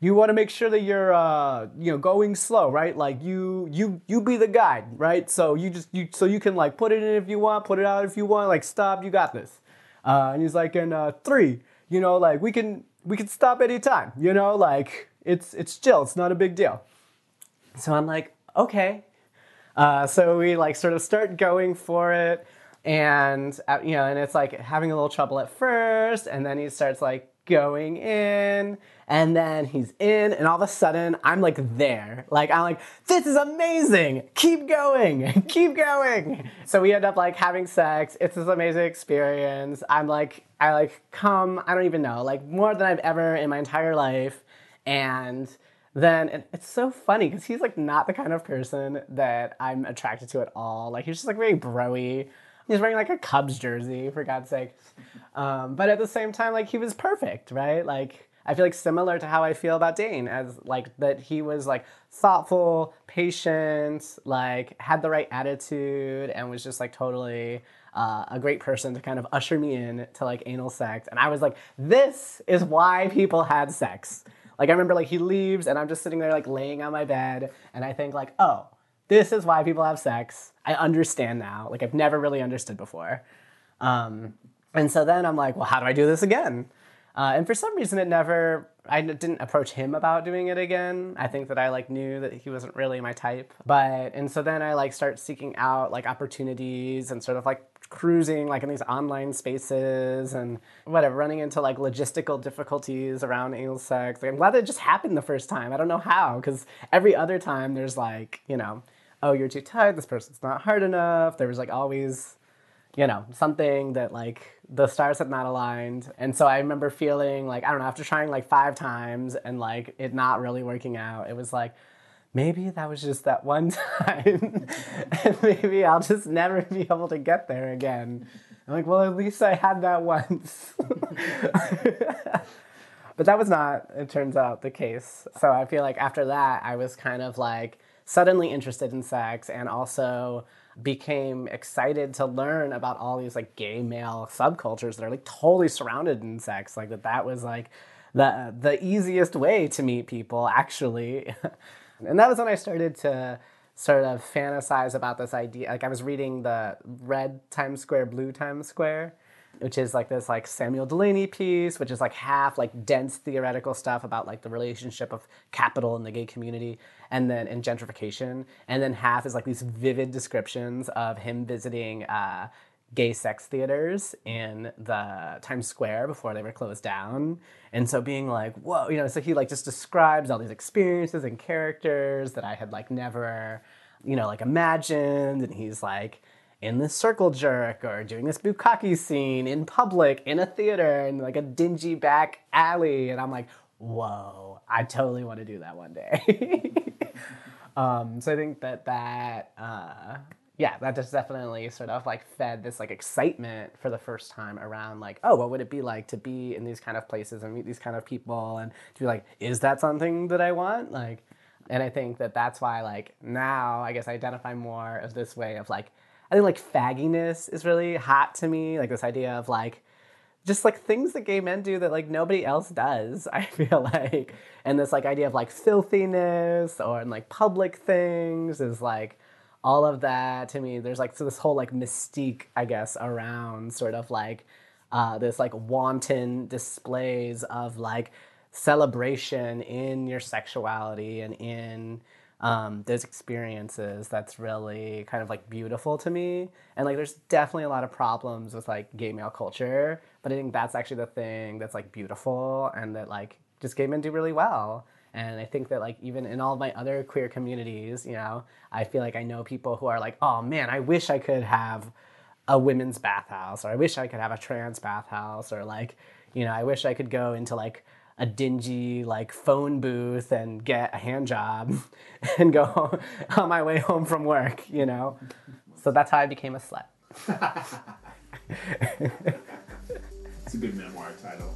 you want to make sure that you're uh, you know going slow right? Like you you you be the guide right? So you just you so you can like put it in if you want put it out if you want like stop you got this. Uh, and he's like in uh, three you know like we can we can stop anytime you know? Like it's it's chill it's not a big deal. So i'm like okay. Uh, so we like sort of start going for it and uh, you know and it's like having a little trouble at first and then he starts like going in and then he's in and all of a sudden i'm like there. Like i'm like this is amazing! Keep going! Keep going! So we end up like having sex. It's this amazing experience. I'm like i like come i don't even know like more than i've ever in my entire life. And then it's so funny because he's like not the kind of person that i'm attracted to at all. Like he's just like very broy He's wearing like a Cubs jersey, for God's sake. Um, but at the same time, like he was perfect, right? Like I feel like similar to how I feel about Dane, as like that he was like thoughtful, patient, like had the right attitude, and was just like totally uh, a great person to kind of usher me in to like anal sex. And I was like, this is why people had sex. Like I remember like he leaves and I'm just sitting there like laying on my bed and I think like, oh, this is why people have sex. I understand now. Like I've never really understood before. Um, and so then I'm like, well, how do I do this again? Uh, and for some reason, it never. I didn't approach him about doing it again. I think that I like knew that he wasn't really my type. But and so then I like start seeking out like opportunities and sort of like cruising like in these online spaces and whatever, running into like logistical difficulties around anal sex. Like, I'm glad that it just happened the first time. I don't know how because every other time there's like you know oh, you're too tight, this person's not hard enough. There was like always, you know, something that like the stars had not aligned. And so I remember feeling like, I don't know, after trying like five times and like it not really working out, it was like, maybe that was just that one time. and maybe I'll just never be able to get there again. I'm like, well, at least I had that once. but that was not, it turns out, the case. So I feel like after that, I was kind of like, suddenly interested in sex and also became excited to learn about all these like gay male subcultures that are like totally surrounded in sex like that that was like the the easiest way to meet people actually. And that was when i started to sort of fantasize about this idea like i was reading the red times square blue times square which is like this like Samuel Delany piece, which is like half like dense theoretical stuff about like the relationship of capital and the gay community, and then and gentrification, and then half is like these vivid descriptions of him visiting uh, gay sex theaters in the Times Square before they were closed down, and so being like, whoa, you know, so he like just describes all these experiences and characters that I had like never, you know, like imagined, and he's like in this circle jerk or doing this bukkake scene in public in a theater in like a dingy back alley. And i'm like whoa i totally want to do that one day um, so i think that that uh, yeah that just definitely sort of like fed this like excitement for the first time around like oh what would it be like to be in these kind of places and meet these kind of people and to be like is that something that i want like and i think that that's why like now i guess i identify more of this way of like I think like fagginess is really hot to me. Like this idea of like just like things that gay men do that like nobody else does. I feel like, and this like idea of like filthiness or and like public things is like all of that to me. There's like so this whole like mystique, I guess, around sort of like uh, this like wanton displays of like celebration in your sexuality and in um, those experiences that's really kind of like beautiful to me. And like there's definitely a lot of problems with like gay male culture, but I think that's actually the thing that's like beautiful and that like just gay men do really well. And I think that like even in all of my other queer communities, you know, I feel like I know people who are like, oh man, I wish I could have a women's bathhouse, or I wish I could have a trans bathhouse, or like, you know, I wish I could go into like a dingy like phone booth and get a hand job and go on my way home from work, you know. So that's how I became a slut. it's a good memoir title.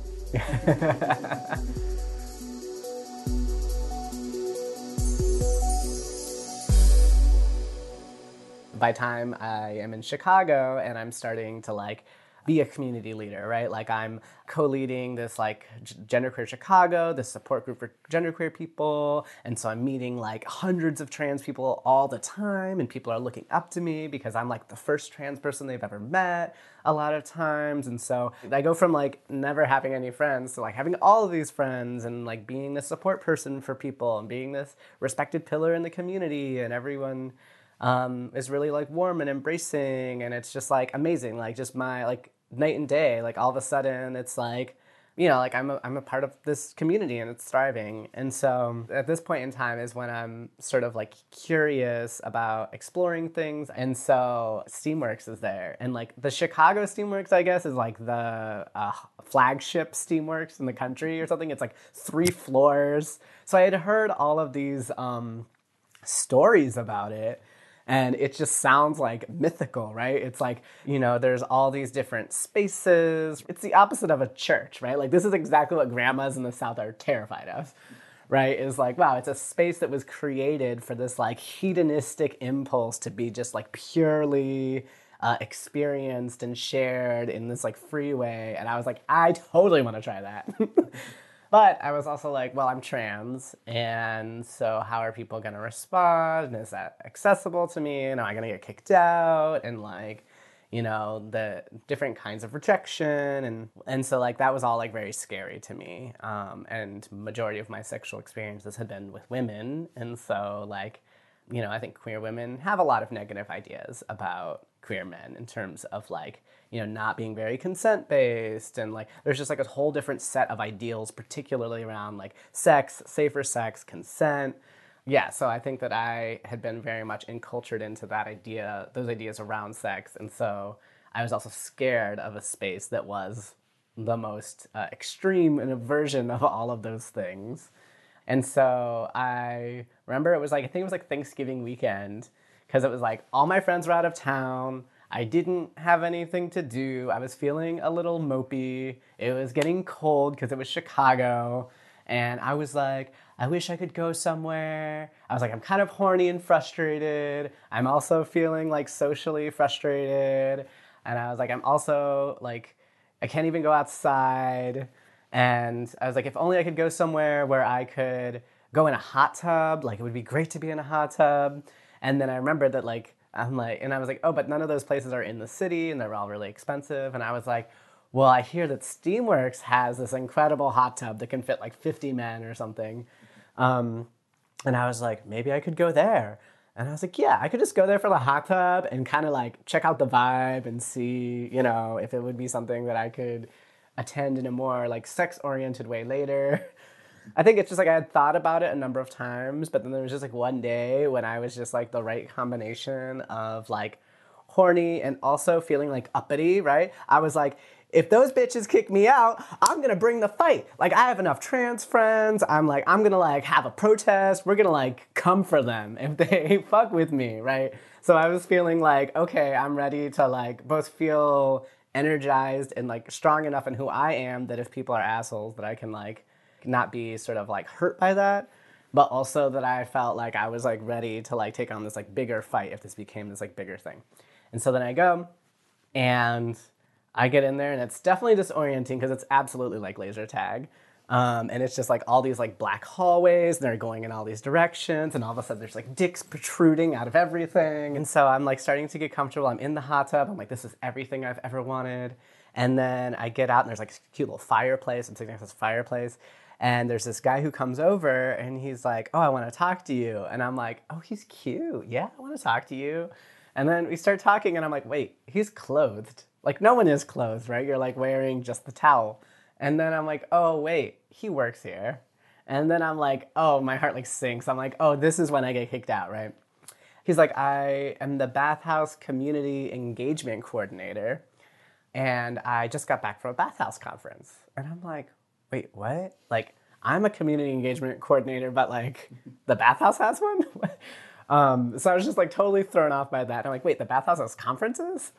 By time I am in Chicago and I'm starting to like be a community leader, right? Like I'm co-leading this like genderqueer Chicago, this support group for genderqueer people, and so I'm meeting like hundreds of trans people all the time, and people are looking up to me because I'm like the first trans person they've ever met a lot of times, and so I go from like never having any friends to like having all of these friends and like being the support person for people and being this respected pillar in the community, and everyone um, is really like warm and embracing. And it's just like amazing. Like just my like night and day like all of a sudden it's like you know like I'm a, I'm a part of this community and it's thriving. And so at this point in time is when i'm sort of like curious about exploring things. And so steamworks is there. And like the chicago steamworks i guess is like the uh, flagship steamworks in the country or something. It's like three floors. So i had heard all of these um, stories about it and it just sounds like mythical, right? It's like, you know, there's all these different spaces. It's the opposite of a church, right? Like, this is exactly what grandmas in the South are terrified of, right? Is like, wow, it's a space that was created for this like hedonistic impulse to be just like purely uh, experienced and shared in this like free way. And I was like, I totally want to try that. But I was also like, well, I'm trans, and so how are people gonna respond? And is that accessible to me? And am I gonna get kicked out? And like, you know, the different kinds of rejection, and and so like that was all like very scary to me. Um, and majority of my sexual experiences had been with women, and so like, you know, I think queer women have a lot of negative ideas about queer men in terms of like you know not being very consent based and like there's just like a whole different set of ideals particularly around like sex safer sex consent. Yeah so i think that i had been very much encultured into that idea those ideas around sex and so i was also scared of a space that was the most uh, extreme and a version of all of those things. And so i remember it was like i think it was like thanksgiving weekend because it was like all my friends were out of town I didn't have anything to do. I was feeling a little mopey. It was getting cold because it was Chicago. And I was like, I wish I could go somewhere. I was like, I'm kind of horny and frustrated. I'm also feeling like socially frustrated. And I was like, I'm also like, I can't even go outside. And I was like, if only I could go somewhere where I could go in a hot tub. Like, it would be great to be in a hot tub. And then I remembered that, like, I'm like, and I was like, oh, but none of those places are in the city and they're all really expensive. And I was like, well, I hear that Steamworks has this incredible hot tub that can fit like 50 men or something. Um, and I was like, maybe I could go there. And I was like, yeah, I could just go there for the hot tub and kind of like check out the vibe and see, you know, if it would be something that I could attend in a more like sex oriented way later. I think it's just like I had thought about it a number of times, but then there was just like one day when I was just like the right combination of like horny and also feeling like uppity, right? I was like, if those bitches kick me out, I'm gonna bring the fight. Like I have enough trans friends. I'm like, I'm gonna like have a protest. We're gonna like come for them if they fuck with me, right? So I was feeling like, okay, I'm ready to like both feel energized and like strong enough in who I am that if people are assholes that I can like not be sort of like hurt by that but also that I felt like I was like ready to like take on this like bigger fight if this became this like bigger thing. And so then I go and I get in there and it's definitely disorienting because it's absolutely like laser tag. Um, and it's just like all these like black hallways and they're going in all these directions and all of a sudden there's like dicks protruding out of everything. And so I'm like starting to get comfortable. I'm in the hot tub. I'm like, this is everything I've ever wanted. And then I get out and there's like a cute little fireplace. I'm sitting next to this fireplace. And there's this guy who comes over and he's like, Oh, I want to talk to you. And I'm like, Oh, he's cute. Yeah, I want to talk to you. And then we start talking and I'm like, Wait, he's clothed. Like, no one is clothed, right? You're like wearing just the towel. And then I'm like, Oh, wait, he works here. And then I'm like, Oh, my heart like sinks. I'm like, Oh, this is when I get kicked out, right? He's like, I am the bathhouse community engagement coordinator. And I just got back from a bathhouse conference. And I'm like, wait, what? Like, I'm a community engagement coordinator, but like the bathhouse has one? um, so I was just like totally thrown off by that. I'm like, wait, the bathhouse has conferences?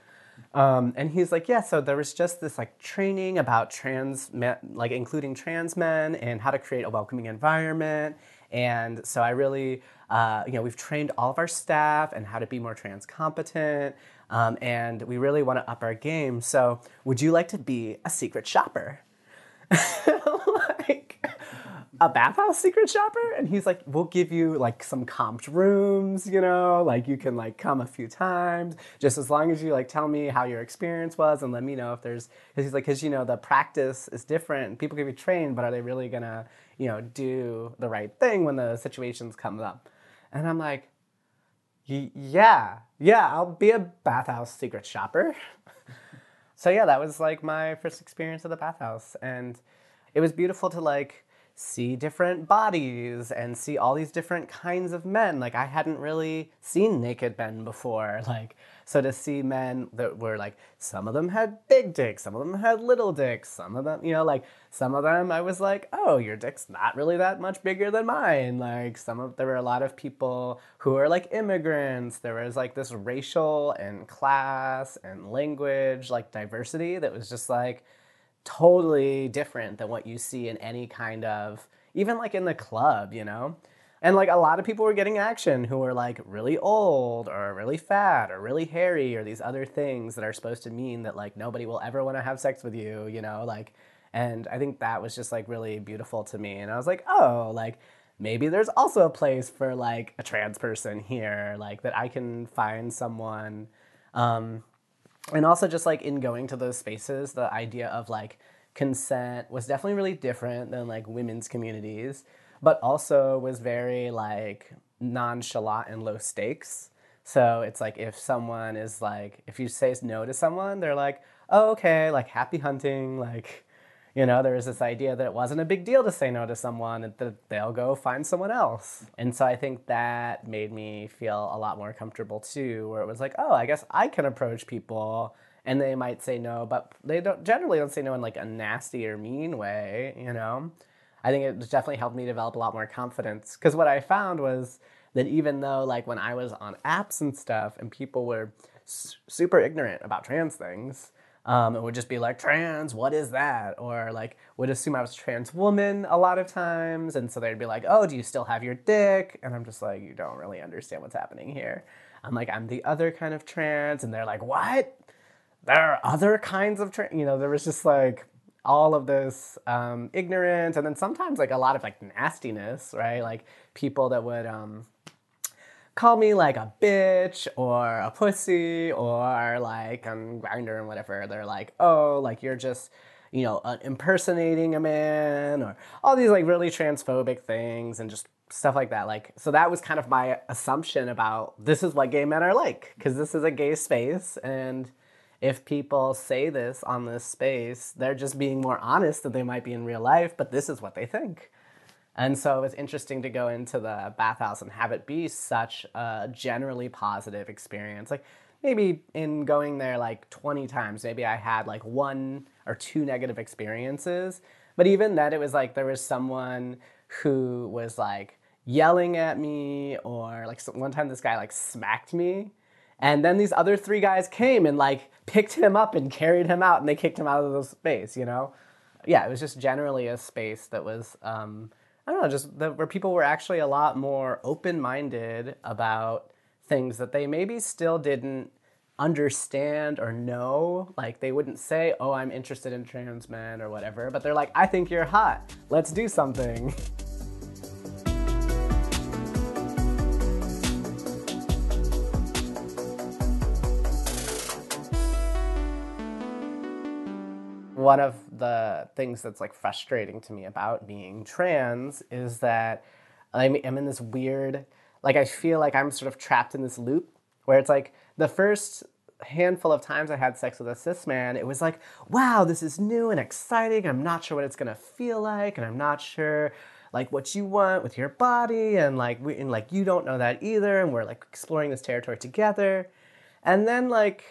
Um, and he's like, yeah, so there was just this like training about trans, men, like including trans men and how to create a welcoming environment. And so I really, uh, you know, we've trained all of our staff and how to be more trans competent. Um, and we really want to up our game. So would you like to be a secret shopper? like a bathhouse secret shopper? And he's like we'll give you like some comped rooms you know like you can like come a few times just as long as you like tell me how your experience was and let me know if there's because he's like because you know the practice is different. People can be trained but are they really gonna you know do the right thing when the situations come up? And i'm like yeah yeah i'll be a bathhouse secret shopper so yeah, that was like my first experience of the bathhouse, and it was beautiful to like see different bodies and see all these different kinds of men. Like I hadn't really seen naked men before. Like so to see men that were like some of them had big dicks, some of them had little dicks, some of them, you know, like some of them I was like, "Oh, your dick's not really that much bigger than mine." Like some of there were a lot of people who are like immigrants. There was like this racial and class and language like diversity that was just like totally different than what you see in any kind of even like in the club, you know? And like a lot of people were getting action who were like really old or really fat or really hairy or these other things that are supposed to mean that like nobody will ever want to have sex with you, you know, like and I think that was just like really beautiful to me. And I was like, "Oh, like maybe there's also a place for like a trans person here, like that I can find someone um and also just like in going to those spaces the idea of like consent was definitely really different than like women's communities but also was very like nonchalant and low stakes so it's like if someone is like if you say no to someone they're like oh okay like happy hunting like you know, there was this idea that it wasn't a big deal to say no to someone and that they'll go find someone else. And so I think that made me feel a lot more comfortable too, where it was like, oh, I guess I can approach people and they might say no, but they don't generally don't say no in like a nasty or mean way, you know? I think it definitely helped me develop a lot more confidence. Because what I found was that even though, like, when I was on apps and stuff and people were super ignorant about trans things, Um, it would just be like trans, what is that? Or like would assume I was trans woman a lot of times, and so they'd be like, oh, do you still have your dick? And I'm just like, you don't really understand what's happening here. I'm like, I'm the other kind of trans, and they're like, what? There are other kinds of trans. You know, there was just like all of this um, ignorance, and then sometimes like a lot of like nastiness, right? Like people that would. Um, call me like a bitch or a pussy or like on Grindr and whatever. They're like, oh, like you're just, you know, uh, impersonating a man or all these like really transphobic things and just stuff like that. Like, so that was kind of my assumption about this is what gay men are like because this is a gay space and. If people say this on this space, they're just being more honest than they might be in real life, but this is what they think. And so it was interesting to go into the bathhouse and have it be such a generally positive experience. Like maybe in going there like 20 times, maybe I had like one or two negative experiences. But even then, it was like there was someone who was like yelling at me, or like one time this guy like smacked me. And then these other three guys came and like picked him up and carried him out and they kicked him out of the space, you know? Yeah, it was just generally a space that was. Um, I don't know, just the, where people were actually a lot more open minded about things that they maybe still didn't understand or know. Like they wouldn't say, oh, I'm interested in trans men or whatever, but they're like, I think you're hot. Let's do something. one of the things that's like frustrating to me about being trans is that I'm, I'm in this weird, like, I feel like I'm sort of trapped in this loop where it's like the first handful of times I had sex with a cis man, it was like, wow, this is new and exciting. I'm not sure what it's gonna feel like, and I'm not sure like what you want with your body, and like we and like you don't know that either, and we're like exploring this territory together. And then like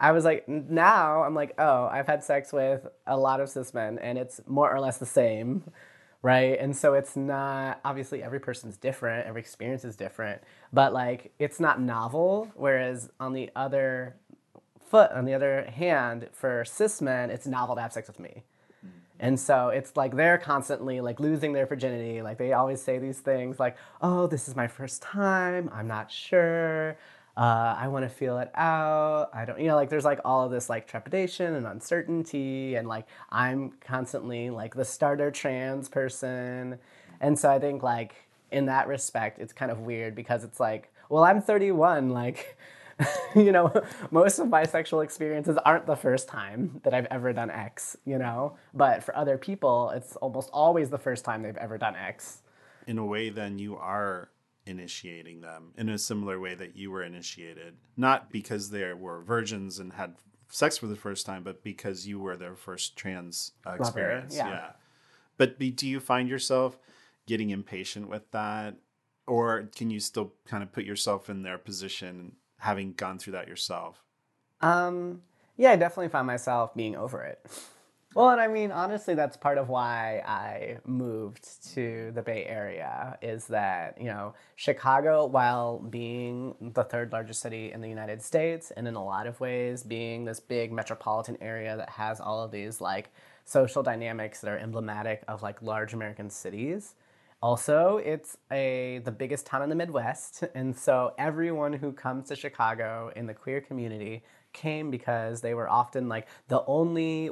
I was like, now I'm like, oh, I've had sex with a lot of cis men and it's more or less the same, right? And so it's not, obviously, every person's different, every experience is different, but like, it's not novel. Whereas on the other foot, on the other hand, for cis men, it's novel to have sex with me. Mm-hmm. And so it's like they're constantly like losing their virginity. Like they always say these things like, oh, this is my first time. I'm not sure uh, I want to feel it out. I don't, you know, like there's like all of this like trepidation and uncertainty, and like I'm constantly like the starter trans person. And so I think like in that respect, it's kind of weird because it's like, well, I'm 31, like, you know, most of my sexual experiences aren't the first time that I've ever done X, you know, but for other people, it's almost always the first time they've ever done X. In a way, then you are initiating them in a similar way that you were initiated, not because they were virgins and had sex for the first time, but because you were their first trans uh, experience. yeah. yeah. But do you find yourself getting impatient with that? Or can you still kind of put yourself in their position, having gone through that yourself? Um, yeah, I definitely find myself being over it. Well, and I mean, honestly, that's part of why I moved to the Bay Area is that, you know, Chicago, while being the third largest city in the United States, and in a lot of ways being this big metropolitan area that has all of these like social dynamics that are emblematic of like large American cities. Also, it's a the biggest town in the Midwest, and so everyone who comes to Chicago in the queer community came because they were often like the only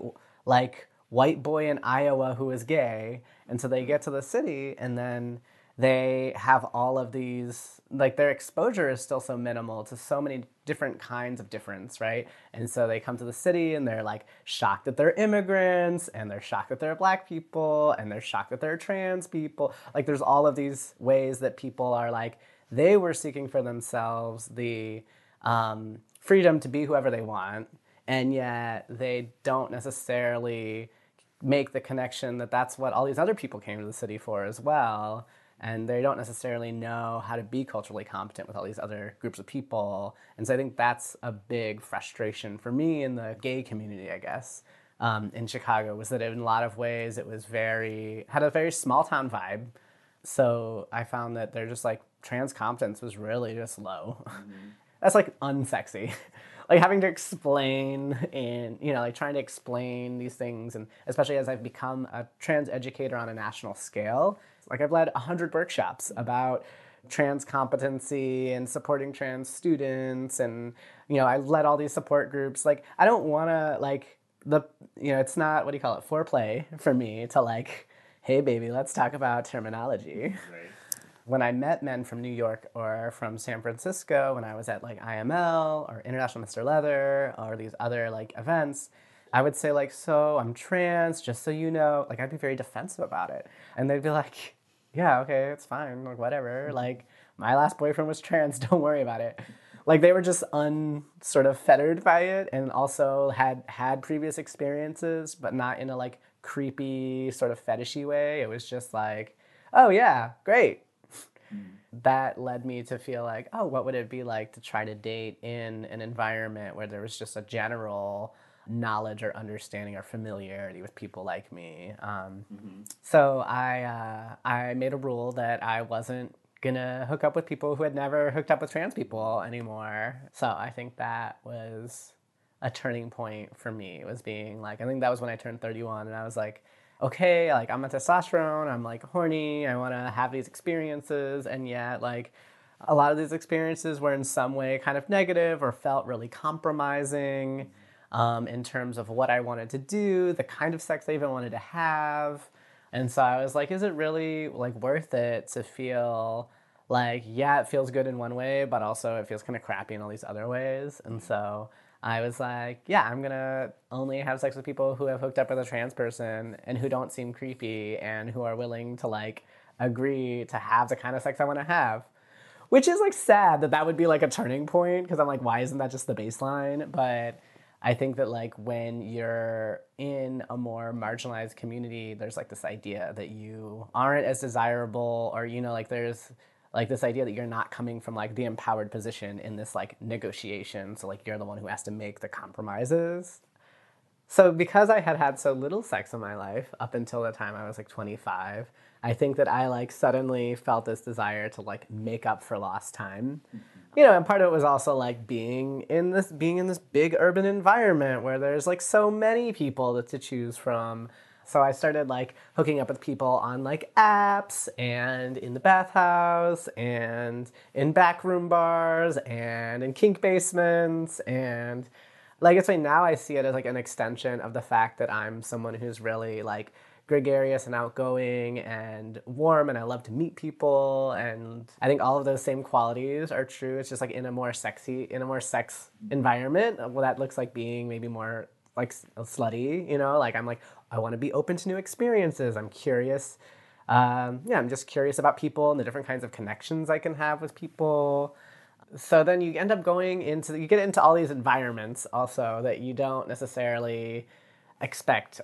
like white boy in Iowa who is gay. And so they get to the city and then they have all of these like their exposure is still so minimal to so many different kinds of difference right and so they come to the city and they're like shocked that they're immigrants and they're shocked that they're black people and they're shocked that they're trans people like there's all of these ways that people are like they were seeking for themselves the um, freedom to be whoever they want and yet they don't necessarily make the connection that that's what all these other people came to the city for as well. And they don't necessarily know how to be culturally competent with all these other groups of people. And so i think that's a big frustration for me in the gay community i guess um, in chicago was that in a lot of ways it was very had a very small town vibe. So i found that they're just like trans competence was really just low. Mm-hmm. that's like unsexy like having to explain and you know like trying to explain these things and especially as i've become a trans educator on a national scale like i've led 100 workshops about trans competency and supporting trans students and you know i led all these support groups like i don't want to like the you know it's not what do you call it foreplay for me to like hey baby let's talk about terminology Right. When I met men from New York or from San Francisco, when I was at like IML or International Mr. Leather or these other like events, I would say like, "So I'm trans, just so you know." Like I'd be very defensive about it, and they'd be like, "Yeah, okay, it's fine, like whatever." Like my last boyfriend was trans, don't worry about it. Like they were just un sort of fettered by it, and also had had previous experiences, but not in a like creepy sort of fetishy way. It was just like, "Oh yeah, great." That led me to feel like, oh, what would it be like to try to date in an environment where there was just a general knowledge or understanding or familiarity with people like me. Um, So I uh, I made a rule that I wasn't gonna hook up with people who had never hooked up with trans people anymore. So I think that was a turning point for me. Was being like I think that was when I turned 31 and I was like okay, like I'm a testosterone, I'm like horny, I want to have these experiences, and yet like a lot of these experiences were in some way kind of negative or felt really compromising um, in terms of what I wanted to do, the kind of sex I even wanted to have, and so I was like, is it really like worth it to feel like yeah, it feels good in one way, but also it feels kind of crappy in all these other ways, and so. I was like, yeah, I'm gonna only have sex with people who have hooked up with a trans person and who don't seem creepy and who are willing to like agree to have the kind of sex I want to have. Which is like sad that that would be like a turning point because I'm like, why isn't that just the baseline? But I think that like when you're in a more marginalized community, there's like this idea that you aren't as desirable, or you know, like there's like this idea that you're not coming from like the empowered position in this like negotiation. So like you're the one who has to make the compromises. So because I had had so little sex in my life up until the time I was like 25, I think that I like suddenly felt this desire to like make up for lost time. You know, and part of it was also like being in this being in this big urban environment where there's like so many people to choose from. So I started like hooking up with people on like apps and in the bathhouse and in backroom bars and in kink basements and like it's funny now I see it as like an extension of the fact that I'm someone who's really like gregarious and outgoing and warm and I love to meet people and I think all of those same qualities are true. It's just like in a more sexy in a more sex environment. Well that looks like being maybe more like slutty, you know, like I'm like I want to be open to new experiences. I'm curious. Um, yeah, I'm just curious about people and the different kinds of connections I can have with people so then you end up going into you get into all these environments also that you don't necessarily expect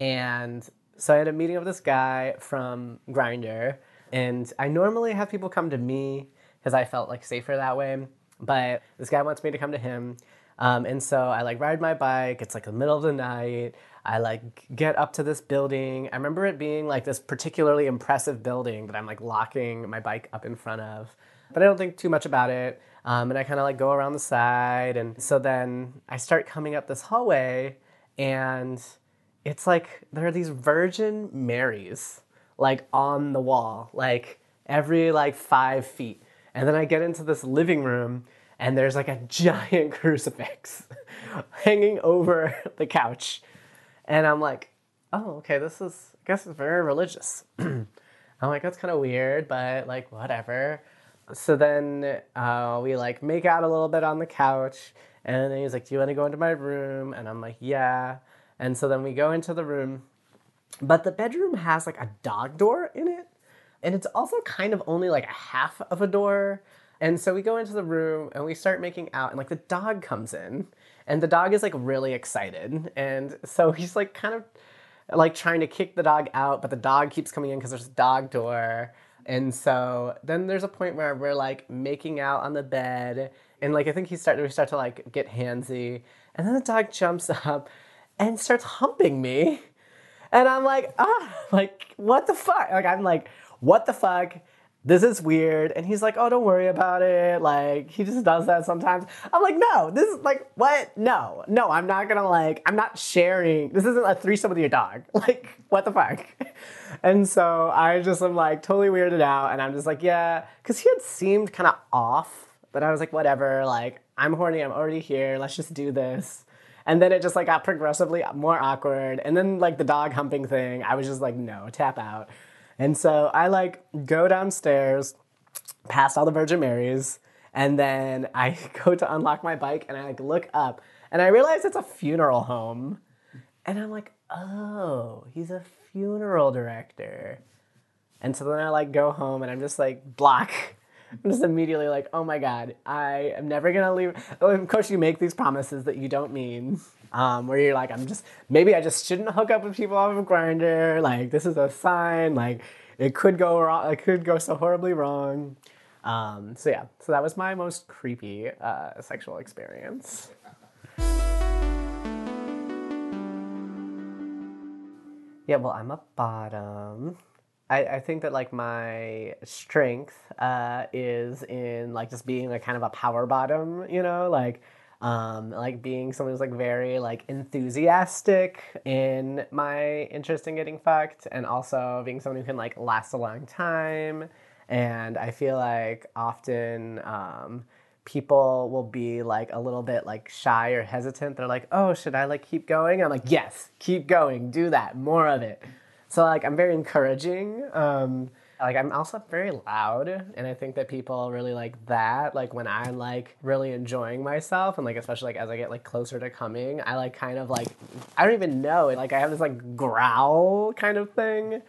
and so i had a meeting with this guy from Grindr and i normally have people come to me because i felt like safer that way but this guy wants me to come to him um, and so i like ride my bike it's like the middle of the night i like get up to this building i remember it being like this particularly impressive building that i'm like locking my bike up in front of but I don't think too much about it. Um, and I kind of like go around the side. And so then I start coming up this hallway, and it's like there are these Virgin Marys like on the wall, like every like five feet. And then I get into this living room, and there's like a giant crucifix hanging over the couch. And I'm like, oh, okay, this is, I guess it's very religious. I'm like, that's kind of weird, but like, whatever. So then uh, we like make out a little bit on the couch, and then he's like, "Do you want to go into my room?" And I'm like, "Yeah." And so then we go into the room, but the bedroom has like a dog door in it, and it's also kind of only like a half of a door. And so we go into the room and we start making out, and like the dog comes in, and the dog is like really excited, and so he's like kind of like trying to kick the dog out, but the dog keeps coming in because there's a dog door. And so then there's a point where we're like making out on the bed, and like I think he started we start to like get handsy, and then the dog jumps up and starts humping me, and I'm like ah like what the fuck? Like I'm like what the fuck. This is weird. And he's like, oh, don't worry about it. Like, he just does that sometimes. I'm like, no, this is like, what? No, no, I'm not gonna like, I'm not sharing. This isn't a threesome with your dog. Like, what the fuck? And so I just am like totally weirded out. And I'm just like, yeah, because he had seemed kind of off, but I was like, whatever. Like, I'm horny. I'm already here. Let's just do this. And then it just like got progressively more awkward. And then like the dog humping thing, I was just like, no, tap out. And so I like go downstairs, past all the Virgin Marys, and then I go to unlock my bike and I like look up and I realize it's a funeral home. And I'm like, oh, he's a funeral director. And so then I like go home and I'm just like block. I'm just immediately like, oh my god, I am never gonna leave. Oh, of course, you make these promises that you don't mean. Um, where you're like, I'm just maybe I just shouldn't hook up with people off of Grindr. Like this is a sign. Like it could go wrong. It could go so horribly wrong. Um, so yeah, so that was my most creepy uh, sexual experience. Yeah, well, I'm a bottom. I, I think that like my strength uh, is in like just being like kind of a power bottom, you know, like um, like being someone who's like very like enthusiastic in my interest in getting fucked, and also being someone who can like last a long time. And I feel like often um, people will be like a little bit like shy or hesitant. They're like, "Oh, should I like keep going?" I'm like, "Yes, keep going. Do that. More of it." So like I'm very encouraging. Um, like I'm also very loud, and I think that people really like that. Like when I'm like really enjoying myself, and like especially like as I get like closer to coming, I like kind of like I don't even know. Like I have this like growl kind of thing,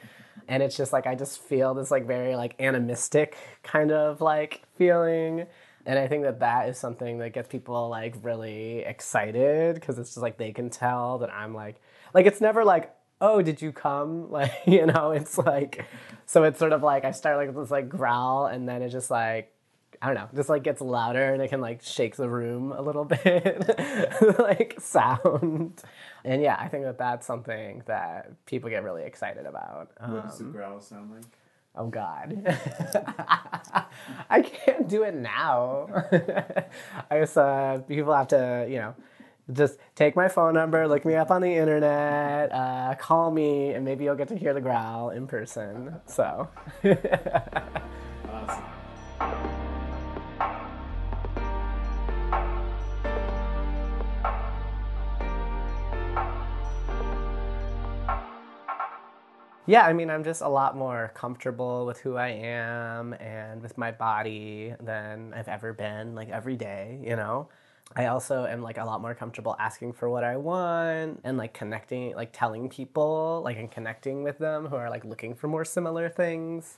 and it's just like I just feel this like very like animistic kind of like feeling. And I think that that is something that gets people like really excited because it's just like they can tell that I'm like like it's never like oh, did you come? Like, you know, it's like, so it's sort of like I start like this like growl and then it just like, I don't know, just like gets louder and it can like shake the room a little bit, like sound. And yeah, I think that that's something that people get really excited about. What does the Um, growl sound like? Oh God, I can't do it now. I guess uh, people have to, you know, just take my phone number, look me up on the internet, uh, call me, and maybe you'll get to hear the growl in person. So, Awesome. yeah, I mean, I'm just a lot more comfortable with who I am and with my body than I've ever been, like every day, you know? I also am like a lot more comfortable asking for what I want and like connecting, like telling people, like and connecting with them who are like looking for more similar things.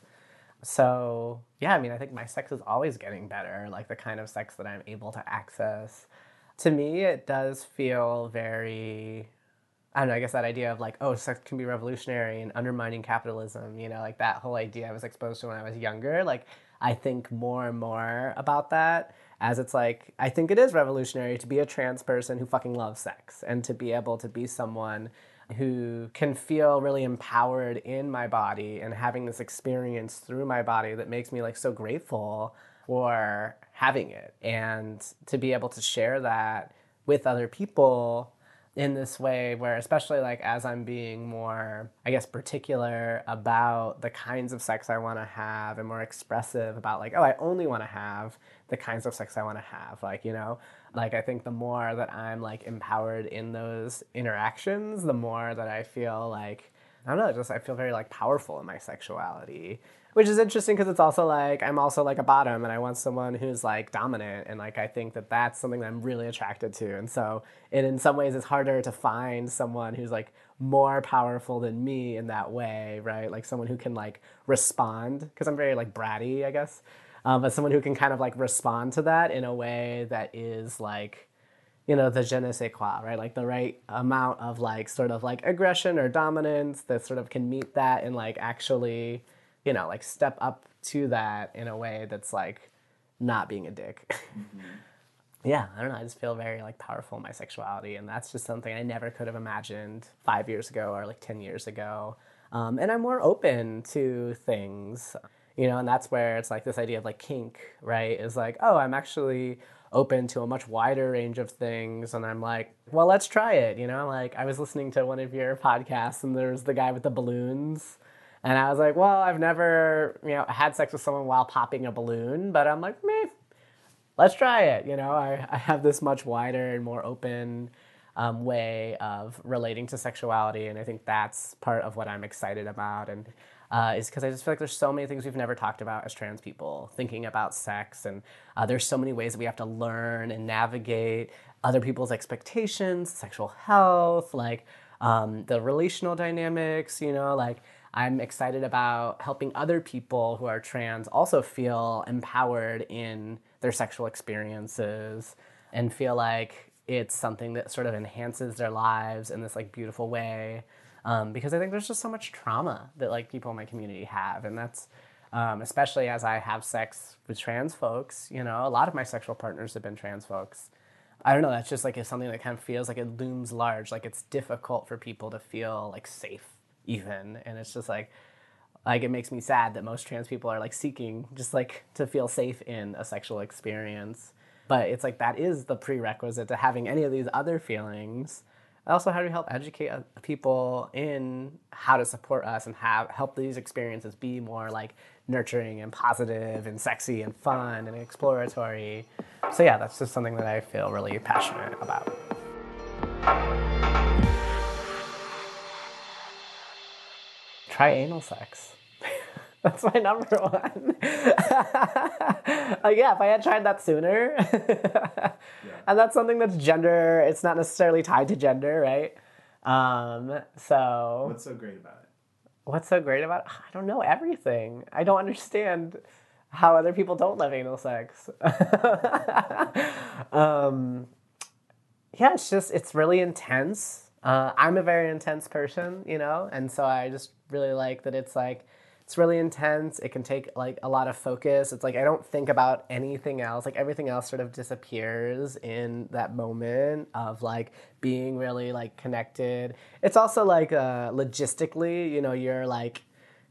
So, yeah, I mean, I think my sex is always getting better, like the kind of sex that I'm able to access. To me, it does feel very I don't know, I guess that idea of like, oh, sex can be revolutionary and undermining capitalism, you know, like that whole idea I was exposed to when I was younger. Like, I think more and more about that as it's like, I think it is revolutionary to be a trans person who fucking loves sex and to be able to be someone who can feel really empowered in my body and having this experience through my body that makes me like so grateful for having it. And to be able to share that with other people in this way where especially like as i'm being more i guess particular about the kinds of sex i want to have and more expressive about like oh i only want to have the kinds of sex i want to have like you know? Like i think the more that i'm like empowered in those interactions the more that i feel like i don't know just i feel very like powerful in my sexuality which is interesting because it's also like i'm also like a bottom and i want someone who's like dominant and like i think that that's something that i'm really attracted to. And so it in some ways it's harder to find someone who's like more powerful than me in that way right? Like someone who can like respond because i'm very like bratty i guess. Um, but someone who can kind of like respond to that in a way that is like you know the je ne sais quoi right? Like the right amount of like sort of like aggression or dominance that sort of can meet that and like actually you know like step up to that in a way that's like not being a dick yeah i don't know i just feel very like powerful in my sexuality and that's just something i never could have imagined five years ago or like 10 years ago um, and i'm more open to things you know, and that's where it's like this idea of like kink, right? Is like, oh, I'm actually open to a much wider range of things. And I'm like, well, let's try it. You know, like I was listening to one of your podcasts and there's the guy with the balloons. And I was like, well, I've never, you know, had sex with someone while popping a balloon, but I'm like, meh, let's try it. You know, I, I have this much wider and more open um, way of relating to sexuality. And I think that's part of what I'm excited about. And uh, is because I just feel like there's so many things we've never talked about as trans people, thinking about sex, and uh, there's so many ways that we have to learn and navigate other people's expectations, sexual health, like um, the relational dynamics, you know, like I'm excited about helping other people who are trans also feel empowered in their sexual experiences and feel like it's something that sort of enhances their lives in this like beautiful way um, because I think there's just so much trauma that like people in my community have, and that's um, especially as I have sex with trans folks. You know, a lot of my sexual partners have been trans folks. I don't know. That's just like it's something that kind of feels like it looms large. Like it's difficult for people to feel like safe, even, and it's just like like it makes me sad that most trans people are like seeking just like to feel safe in a sexual experience. But it's like that is the prerequisite to having any of these other feelings. Also how do we help educate uh, people in how to support us and have help these experiences be more like nurturing and positive and sexy and fun and exploratory? So yeah that's just something that i feel really passionate about try anal sex that's my number one. like, yeah, if I had tried that sooner, yeah. and that's something that's gender, it's not necessarily tied to gender, right? Um, so. What's so great about it? What's so great about it? I don't know, everything. I don't understand how other people don't love anal sex. um, yeah, it's just, it's really intense. Uh, I'm a very intense person, you know, and so I just really like that it's like, it's really intense. It can take like a lot of focus. It's like I don't think about anything else. Like everything else sort of disappears in that moment of like being really like connected. It's also like uh, logistically, you know, you're like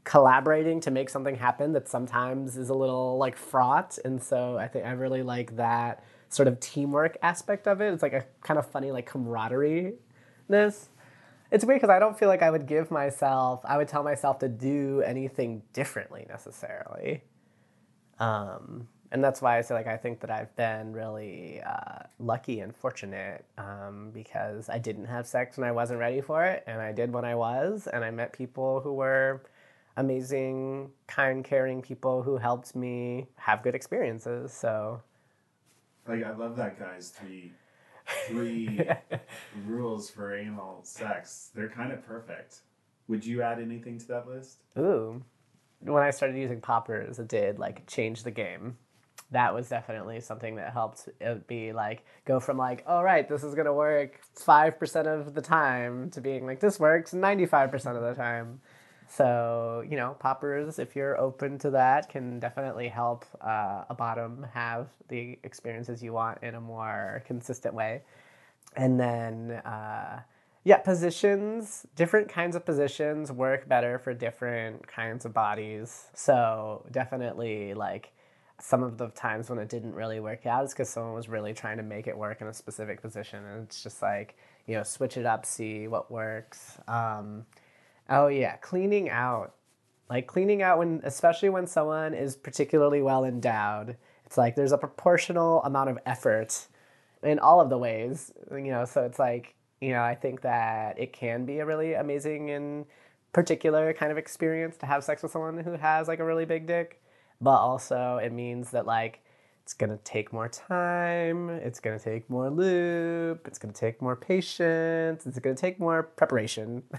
collaborating to make something happen that sometimes is a little like fraught. And so I think I really like that sort of teamwork aspect of it. It's like a kind of funny like camaraderie ness it's weird because I don't feel like I would give myself, I would tell myself to do anything differently necessarily. Um, and that's why I say like I think that I've been really uh, lucky and fortunate um, because I didn't have sex when I wasn't ready for it, and I did when I was, and I met people who were amazing, kind, caring people who helped me have good experiences. So, like I love that guy's tweet three rules for anal sex. They're kind of perfect. Would you add anything to that list? Ooh. When I started using poppers, it did like change the game. That was definitely something that helped it be like go from like, oh right, this is gonna work five percent of the time to being like this works ninety five percent of the time. So, you know, poppers, if you're open to that, can definitely help uh, a bottom have the experiences you want in a more consistent way. And then, uh, yeah, positions, different kinds of positions work better for different kinds of bodies. So, definitely, like, some of the times when it didn't really work out is because someone was really trying to make it work in a specific position. And it's just like, you know, switch it up, see what works. Um, Oh yeah, cleaning out. Like cleaning out when especially when someone is particularly well endowed. It's like there's a proportional amount of effort in all of the ways, you know, so it's like, you know, I think that it can be a really amazing and particular kind of experience to have sex with someone who has like a really big dick, but also it means that like it's going to take more time, it's going to take more lube, it's going to take more patience, it's going to take more preparation.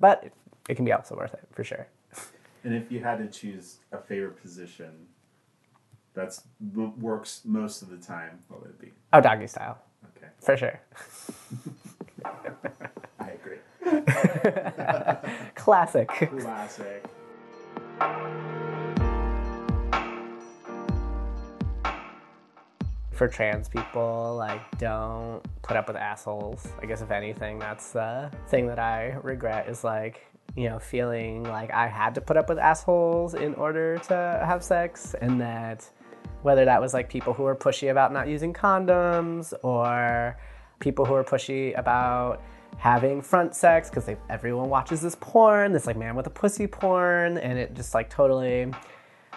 but it can be also worth it for sure. And if you had to choose a favorite position that's works most of the time, what would it be? Oh, doggy style. Okay. For sure. I agree. Classic. Classic. For trans people, like don't put up with assholes. I guess if anything, that's the thing that I regret is like you know, feeling like I had to put up with assholes in order to have sex, and that whether that was like people who were pushy about not using condoms or people who are pushy about having front sex because everyone watches this porn, this like man with a pussy porn, and it just like totally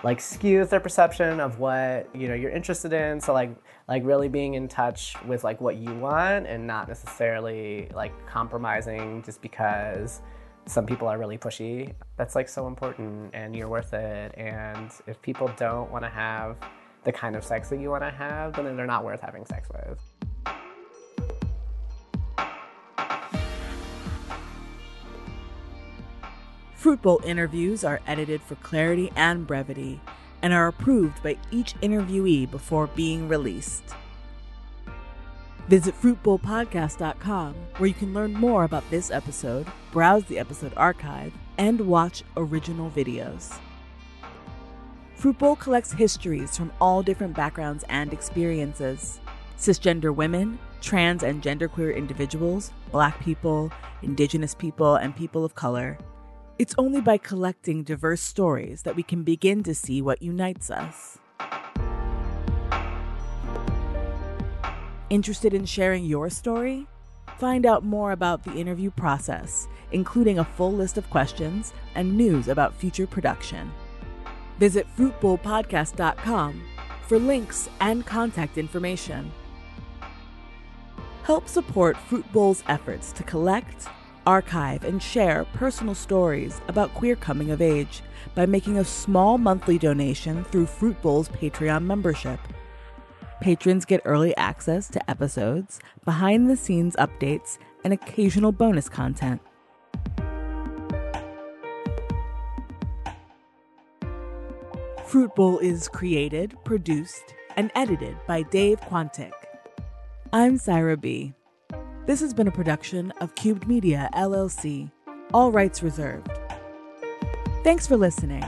like skews their perception of what you know you're interested in. So like like really being in touch with like what you want and not necessarily like compromising just because some people are really pushy. That's like so important and you're worth it. And if people don't want to have the kind of sex that you want to have, then they're not worth having sex with. Fruit Bowl interviews are edited for clarity and brevity and are approved by each interviewee before being released. Visit fruitbowlpodcast.com where you can learn more about this episode, browse the episode archive, and watch original videos. Fruit Bowl collects histories from all different backgrounds and experiences cisgender women, trans and genderqueer individuals, black people, indigenous people, and people of color. It's only by collecting diverse stories that we can begin to see what unites us. Interested in sharing your story? Find out more about the interview process, including a full list of questions and news about future production. Visit fruitbowlpodcast.com for links and contact information. Help support Fruit Bowl's efforts to collect, archive, and share personal stories about queer coming of age by making a small monthly donation through Fruit Bowl's Patreon membership. Patrons get early access to episodes, behind the scenes updates, and occasional bonus content. Fruit Bowl is created, produced, and edited by Dave Quantick. I'm Syra B. This has been a production of Cubed Media, LLC. All rights reserved. Thanks for listening.